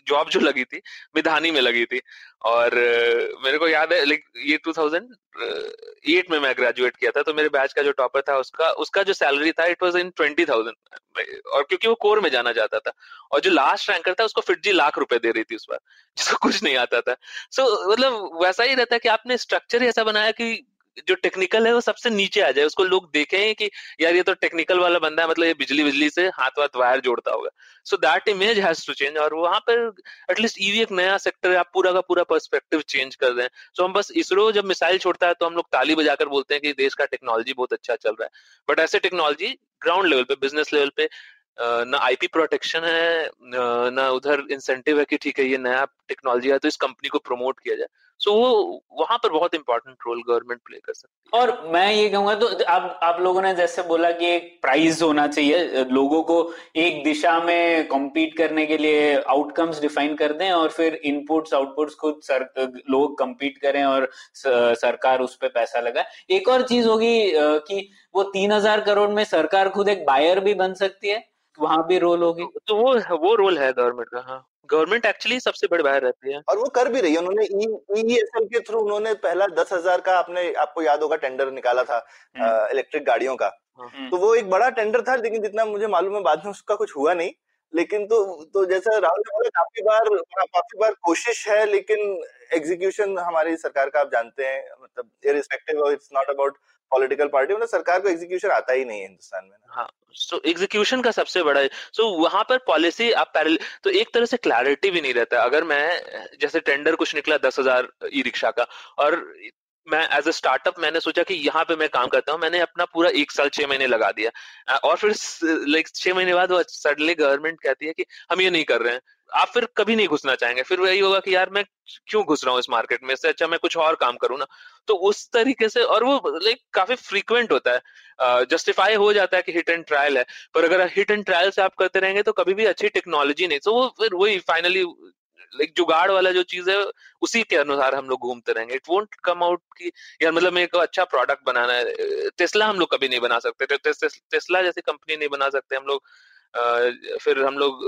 जॉब जो लगी थी मिधानी में लगी थी। और मेरे को याद है लाइक ये 2008 में मैं ग्रेजुएट किया था तो मेरे बैच का जो टॉपर था उसका उसका जो सैलरी था it was in twenty thousand और क्योंकि वो कोर में जाना जाता था। और जो लास्ट रैंकर था उसको फिर जी लाख रुपए दे रही थी उस बार जिसको कुछ नहीं आता था। सो so, मतलब वैसा ही रहता है कि आपने स्ट्रक्चर ही ऐसा बनाया कि जो टेक्निकल है वो सबसे नीचे आ जाए। उसको लोग देखें कि यार ये तो टेक्निकल वाला बंदा है मतलब ये बिजली बिजली से हाथ वाथ वायर जोड़ता होगा। So that image has to change और वहाँ पर एटलीस्ट ईवी एक नया सेक्टर है, आप पूरा का पूरा पर्सपेक्टिव चेंज कर रहे हैं सो हम बस इसरो जब मिसाइल छोड़ता है तो हम लोग ताली बजाकर बोलते हैं कि देश का टेक्नोलॉजी बहुत अच्छा चल रहा है। बट ऐसे टेक्नोलॉजी ग्राउंड लेवल पे बिज़नेस लेवल पे ना आईपी प्रोटेक्शन है, ना उधर इंसेंटिव है कि ठीक है, ये नया टेक्नोलॉजी है तो इस कंपनी को प्रमोट किया जाए। सो so, वो वहाँ पर बहुत इंपॉर्टेंट रोल गवर्नमेंट प्ले कर सकती
है। और मैं ये कहूँगा तो आप आप लोगों ने जैसे बोला कि एक प्राइज होना चाहिए लोगों को एक दिशा में कॉम्पीट करने के लिए आउटकम्स डिफाइन कर दें और फिर इनपुट्स आउटपुट्स खुद सर लोग कम्पीट करें और सरकार उस पर पैसा लगाए। एक और चीज़ होगी कि वो तीन हज़ार करोड़ में सरकार खुद एक बायर भी बन सकती है। वहाँ भी रोल होगी?
तो वो वो रोल है गवर्नमेंट का हाँ। गवर्नमेंट एक्चुअली सबसे बड़े बाहर रहती है।
और वो कर भी रही है। उन्होंने ईएसएल e, e के थ्रू उन्होंने पहला दस हज़ार का आपने आपको याद होगा टेंडर निकाला था इलेक्ट्रिक हम्म। गाड़ियों का। हाँ। तो वो एक बड़ा टेंडर था लेकिन जितना मुझे मालूम है बाद में उसका कुछ हुआ नहीं। लेकिन तो तो जैसा राहुल ने बोला काफ़ी बार काफ़ी बार कोशिश है लेकिन एग्जीक्यूशन हमारी सरकार का आप जानते हैं मतलब irrespective it's not about political party मतलब सरकार को एग्जीक्यूशन आता ही नहीं है हिंदुस्तान में
हाँ सो so, एग्जीक्यूशन का सबसे बड़ा सो so, वहाँ पर पॉलिसी आप पैरल तो एक तरह से क्लैरिटी भी नहीं रहता। अगर मैं जैसे टेंडर कुछ निकला दस हज़ार ई रिक्शा का और मैं एज ए स्टार्टअप मैंने सोचा कि यहाँ पे मैं काम करता हूँ मैंने अपना पूरा एक साल छह महीने लगा दिया। और फिर लाइक छह महीने बाद वो सडनली गवर्नमेंट कहती है कि हम ये नहीं कर रहे हैं। आप फिर कभी नहीं घुसना चाहेंगे। फिर वही होगा कि यार मैं क्यों घुस रहा हूँ इस मार्केट में? इससे अच्छा मैं कुछ और काम करूँ ना। तो उस तरीके से और वो लाइक काफ़ी फ्रीक्वेंट होता है। जस्टिफाई हो जाता है कि हिट एंड ट्रायल है। पर अगर हिट एंड ट्रायल से आप करते रहेंगे तो कभी भी अच्छी टेक्नोलॉजी नहीं। तो वो फिर वही फाइनली लाइक जुगाड़ वाला जो चीज़ है, उसी के अनुसार हम लोग घूमते रहेंगे। इट वोंट कम आउट की यार मतलब मेरे को अच्छा प्रोडक्ट बनाना है। टेस्ला हम लोग कभी नहीं बना सकते। टेस्ला जैसी कंपनी नहीं बना सकते हम लोग। फिर हम लोग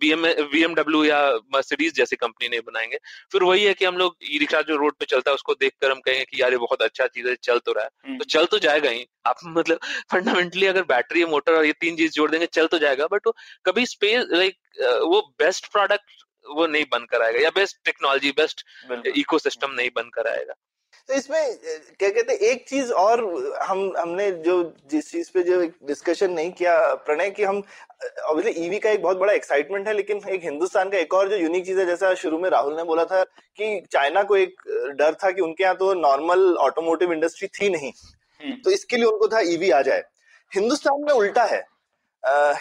बी एम डब्ल्यू या मर्सिडीज जैसी कंपनी नहीं बनाएँगे। फिर वही है कि हम लोग ई रिक्शा जो रोड पे चलता है उसको देखकर हम कहेंगे कि यार ये बहुत अच्छा चीज़ है चल तो रहा है। हम्म। तो चल तो जाएगा ही। आप मतलब फंडामेंटली अगर बैटरी मोटर और ये तीन चीज़ जोड़ देंगे चल तो जाएगा। बट वो कभी स्पेस लाइक वो बेस्ट प्रोडक्ट वो नहीं बनकर आएगा या बेस्ट टेक्नोलॉजी बेस्ट इकोसिस्टम नहीं बनकर आएगा।
तो इसमें क्या कहते हैं एक चीज़ और हम हमने जो जिस चीज़ पे जो डिस्कशन नहीं किया प्रणय कि हम ऑब्वियसली ईवी का एक बहुत बड़ा एक्साइटमेंट है लेकिन एक हिंदुस्तान का एक और जो यूनिक चीज़ है जैसा शुरू में राहुल ने बोला था कि चाइना को एक डर था कि उनके यहाँ तो नॉर्मल ऑटोमोटिव इंडस्ट्री थी नहीं। हम्म। तो इसके लिए उनको था ईवी आ जाए। हिंदुस्तान में उल्टा है।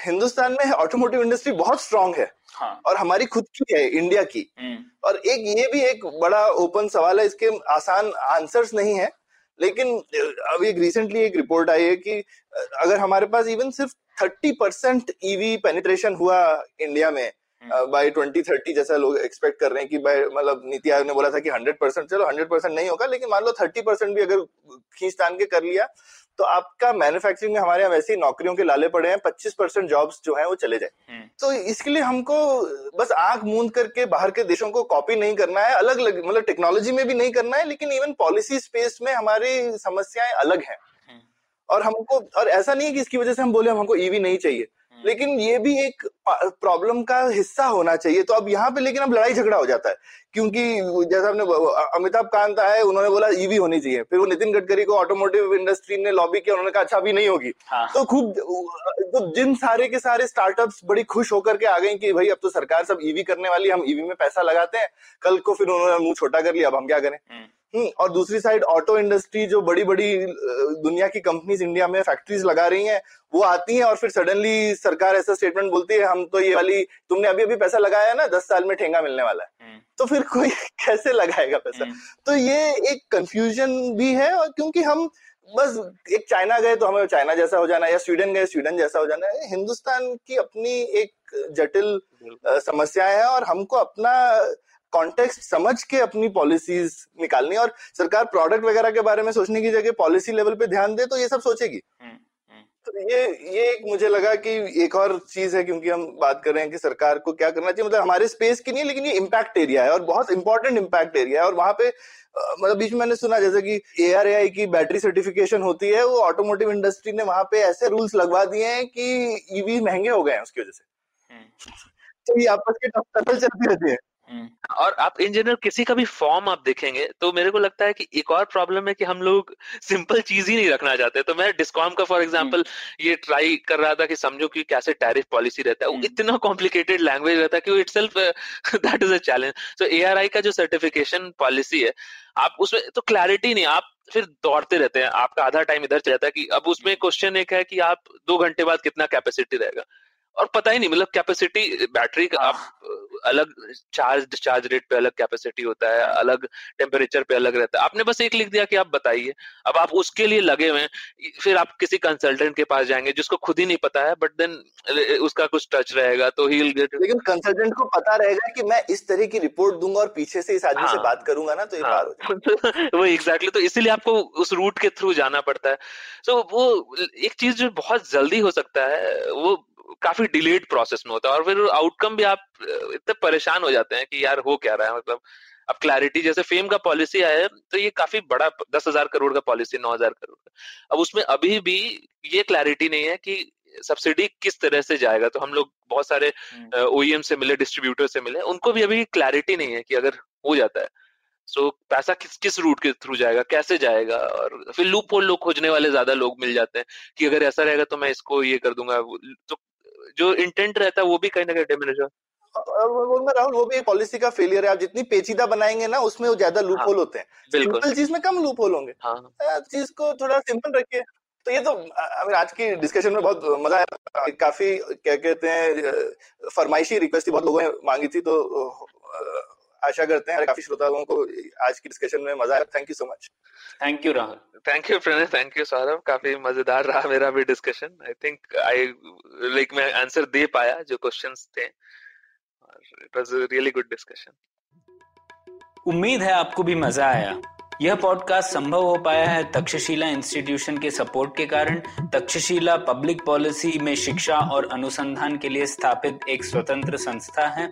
हिंदुस्तान में ऑटोमोटिव इंडस्ट्री बहुत स्ट्रांग है
हाँ।
और हमारी खुद की है इंडिया की।
हम्म,
और एक ये भी एक बड़ा ओपन सवाल है इसके आसान आंसर्स नहीं है लेकिन अभी एक रिसेंटली एक रिपोर्ट आई है कि अगर हमारे पास इवन सिर्फ़ थर्टी परसेंट ईवी पेनिट्रेशन हुआ इंडिया में बाय ट्वेंटी थर्टी जैसा लोग एक्सपेक्ट कर रहे हैं कि बाय मतलब नीति आयोग ने बोला था कि हंड्रेड परसेंट चलो हंड्रेड परसेंट नहीं होगा लेकिन मान लो थर्टी परसेंट भी अगर खींच तान के कर लिया तो आपका मैन्युफैक्चरिंग में हमारे यहाँ वैसे ही नौकरियों के लाले पड़े हैं पच्चीस परसेंट जॉब्स जो है वो चले जाए
हम्म।
तो इसके लिए हमको बस आँख मूंद करके बाहर के देशों को कॉपी नहीं करना है अलग अलग मतलब टेक्नोलॉजी में भी नहीं करना है लेकिन इवन पॉलिसी स्पेस में हमारी समस्याएँ अलग हैं
हम्म।
और हमको और ऐसा नहीं है कि इसकी वजह से हम बोले हमको ईवी नहीं चाहिए। लेकिन ये भी एक प्रॉब्लम का हिस्सा होना चाहिए। तो अब यहाँ पे लेकिन अब लड़ाई झगड़ा हो जाता है। क्योंकि जैसा हमने अमिताभ कांत आए उन्होंने बोला ईवी होनी चाहिए। फिर वो नितिन गडकरी को ऑटोमोटिव इंडस्ट्री ने लॉबी किया उन्होंने कहा अच्छा अभी नहीं होगी।
हाँ।
तो खूब तो जिन सारे के सारे स्टार्टअप्स बड़ी खुश होकर के आ गए कि भाई अब तो सरकार सब ईवी करने वाली हम ईवी में पैसा लगाते हैं। कल को फिर उन्होंने मुँह छोटा कर लिया अब हम क्या करें।
हम्म,
और दूसरी साइड ऑटो इंडस्ट्री जो बड़ी बड़ी दुनिया की कंपनीज़ इंडिया में फैक्ट्रीज लगा रही हैं वो आती हैं और फिर सडनली सरकार ऐसा स्टेटमेंट बोलती है हम तो ये वाली तुमने अभी अभी पैसा लगाया है ना दस साल में ठेंगा मिलने वाला है।
हम्म,
तो फिर कोई कैसे लगाएगा पैसा?
हम्म,
तो ये एक कंफ्यूजन भी है और क्योंकि हम बस एक चाइना गए तो हमें चाइना जैसा हो जाना या स्वीडन गए स्वीडन जैसा हो जाना है। हिंदुस्तान की अपनी एक जटिल समस्याएँ हैं और हमको अपना कॉन्टेक्स्ट समझ के अपनी पॉलिसीज़ निकालनी और सरकार प्रोडक्ट वगैरह के बारे में सोचने की जगह पॉलिसी लेवल पे ध्यान दे तो ये सब सोचेगी।
हम्म, हम्म,
तो ये ये एक मुझे लगा कि एक और चीज़ है क्योंकि हम बात कर रहे हैं कि सरकार को क्या करना चाहिए। मतलब हमारे स्पेस की नहीं लेकिन ये इम्पैक्ट एरिया है और बहुत इंपॉर्टेंट इम्पैक्ट एरिया है और वहाँ पे मतलब बीच में मैंने सुना जैसे कि ए की बैटरी सर्टिफिकेशन होती है वो ऑटोमोटिव इंडस्ट्री ने वहाँ पे ऐसे रूल्स लगवा दिए हैं कि ईवी महँगे हो गए हैं उसकी वजह से।
हम्म,
तो ये आपस की टक्कर चलती रहती है।
और आप इन जनरल किसी का भी फॉर्म आप देखेंगे तो मेरे को लगता है कि एक और प्रॉब्लम है कि हम लोग सिंपल चीज़ ही नहीं रखना चाहते। तो मैं डिस्कॉम का फॉर एग्जांपल ये ट्राई कर रहा था कि समझो कि कैसे टैरिफ पॉलिसी रहता है। वो
हम्म।
इतना कॉम्प्लिकेटेड लैंग्वेज रहता है कि वो itself that is a challenge. So ARAI का जो सर्टिफिकेशन पॉलिसी है आप उसमें तो क्लैरिटी नहीं आप फिर दौड़ते रहते हैं। आपका आधा टाइम इधर चला जाता है कि अब उसमें क्वेश्चन एक है कि आप दो घंटे बाद कितना कैपेसिटी रहेगा। और पता ही नहीं मतलब कैपेसिटी बैटरी का आप अलग चार्ज डिस्चार्ज रेट पे अलग कैपेसिटी होता है अलग टेम्परेचर पे अलग रहता है। आपने बस एक लिख दिया कि आप बताइए। अब आप उसके लिए लगे हुए हैं फिर आप किसी कंसल्टेंट के पास जाएँगे जिसको खुद ही नहीं पता है बट देन उसका कुछ टच रहेगा तो ही गेट
लेकिन कंसल्टेंट को पता रहेगा कि मैं इस तरह की रिपोर्ट दूँगा और पीछे से इस आदमी से
हाँ।
बात करूँगा ना तो ये हो
वो एग्जैक्टली तो इसीलिए आपको उस रूट के थ्रू जाना पड़ता है। सो वो एक चीज़ जो बहुत जल्दी हो सकता है वो काफ़ी डिलेड प्रोसेस में होता है और फिर आउटकम भी आप इतने परेशान हो जाते हैं कि यार हो क्या रहा है मतलब अब क्लैरिटी जैसे फेम का पॉलिसी आया है तो ये काफ़ी बड़ा दस हज़ार करोड़ का पॉलिसी नौ हज़ार करोड़ का। अब उसमें अभी भी ये क्लैरिटी नहीं है कि सब्सिडी किस तरह से जाएगा। तो हम लोग बहुत सारे
हम्म,
ओईएम से मिले डिस्ट्रीब्यूटर से मिले उनको भी अभी क्लैरिटी नहीं है कि अगर हो जाता है। सो so, पैसा किस किस रूट के थ्रू जाएगा कैसे जाएगा? और फिर लूप होल लोग खोजने वाले ज़्यादा लोग मिल जाते हैं कि अगर ऐसा रहेगा तो मैं इसको ये कर दूँगा तो जो इंटेंट रहता है वो भी कहीं ना कहीं डिमिनिश हो।
राहुल वो भी पॉलिसी का फेलियर है। आप जितनी पेचीदा बनाएँगे ना उसमें वो ज़्यादा लूप होल होते हैं। सिंपल चीज़ में कम लूप होल होंगे।
हाँ।
चीज़ को थोड़ा सिंपल रखिए। तो ये तो आज की डिस्कशन में बहुत मज़ा आया। काफ़ी क्या कहते हैं फरमाइशी रिक्वेस्ट थी बहुत लोगों ने मांगी थी तो आशा करते हैं काफ़ी श्रोताओं को आज की डिस्कशन में मज़ा आया। Thank you so much
thank you Rahul
thank you Pranay thank you Saurabh काफ़ी मज़ेदार रहा मेरा भी discussion I think I like मैं आंसर दे पाया जो क्वेश्चंस थे। It was really good discussion
उम्मीद है आपको भी मज़ा आया। यह पॉडकास्ट संभव हो पाया है तक्षशिला इंस्टीट्यूशन के सपोर्ट के कारण। तक्षशिला पब्लिक पॉलिसी में शिक्षा और अनुसंधान के लिए स्थापित एक स्वतंत्र संस्था है।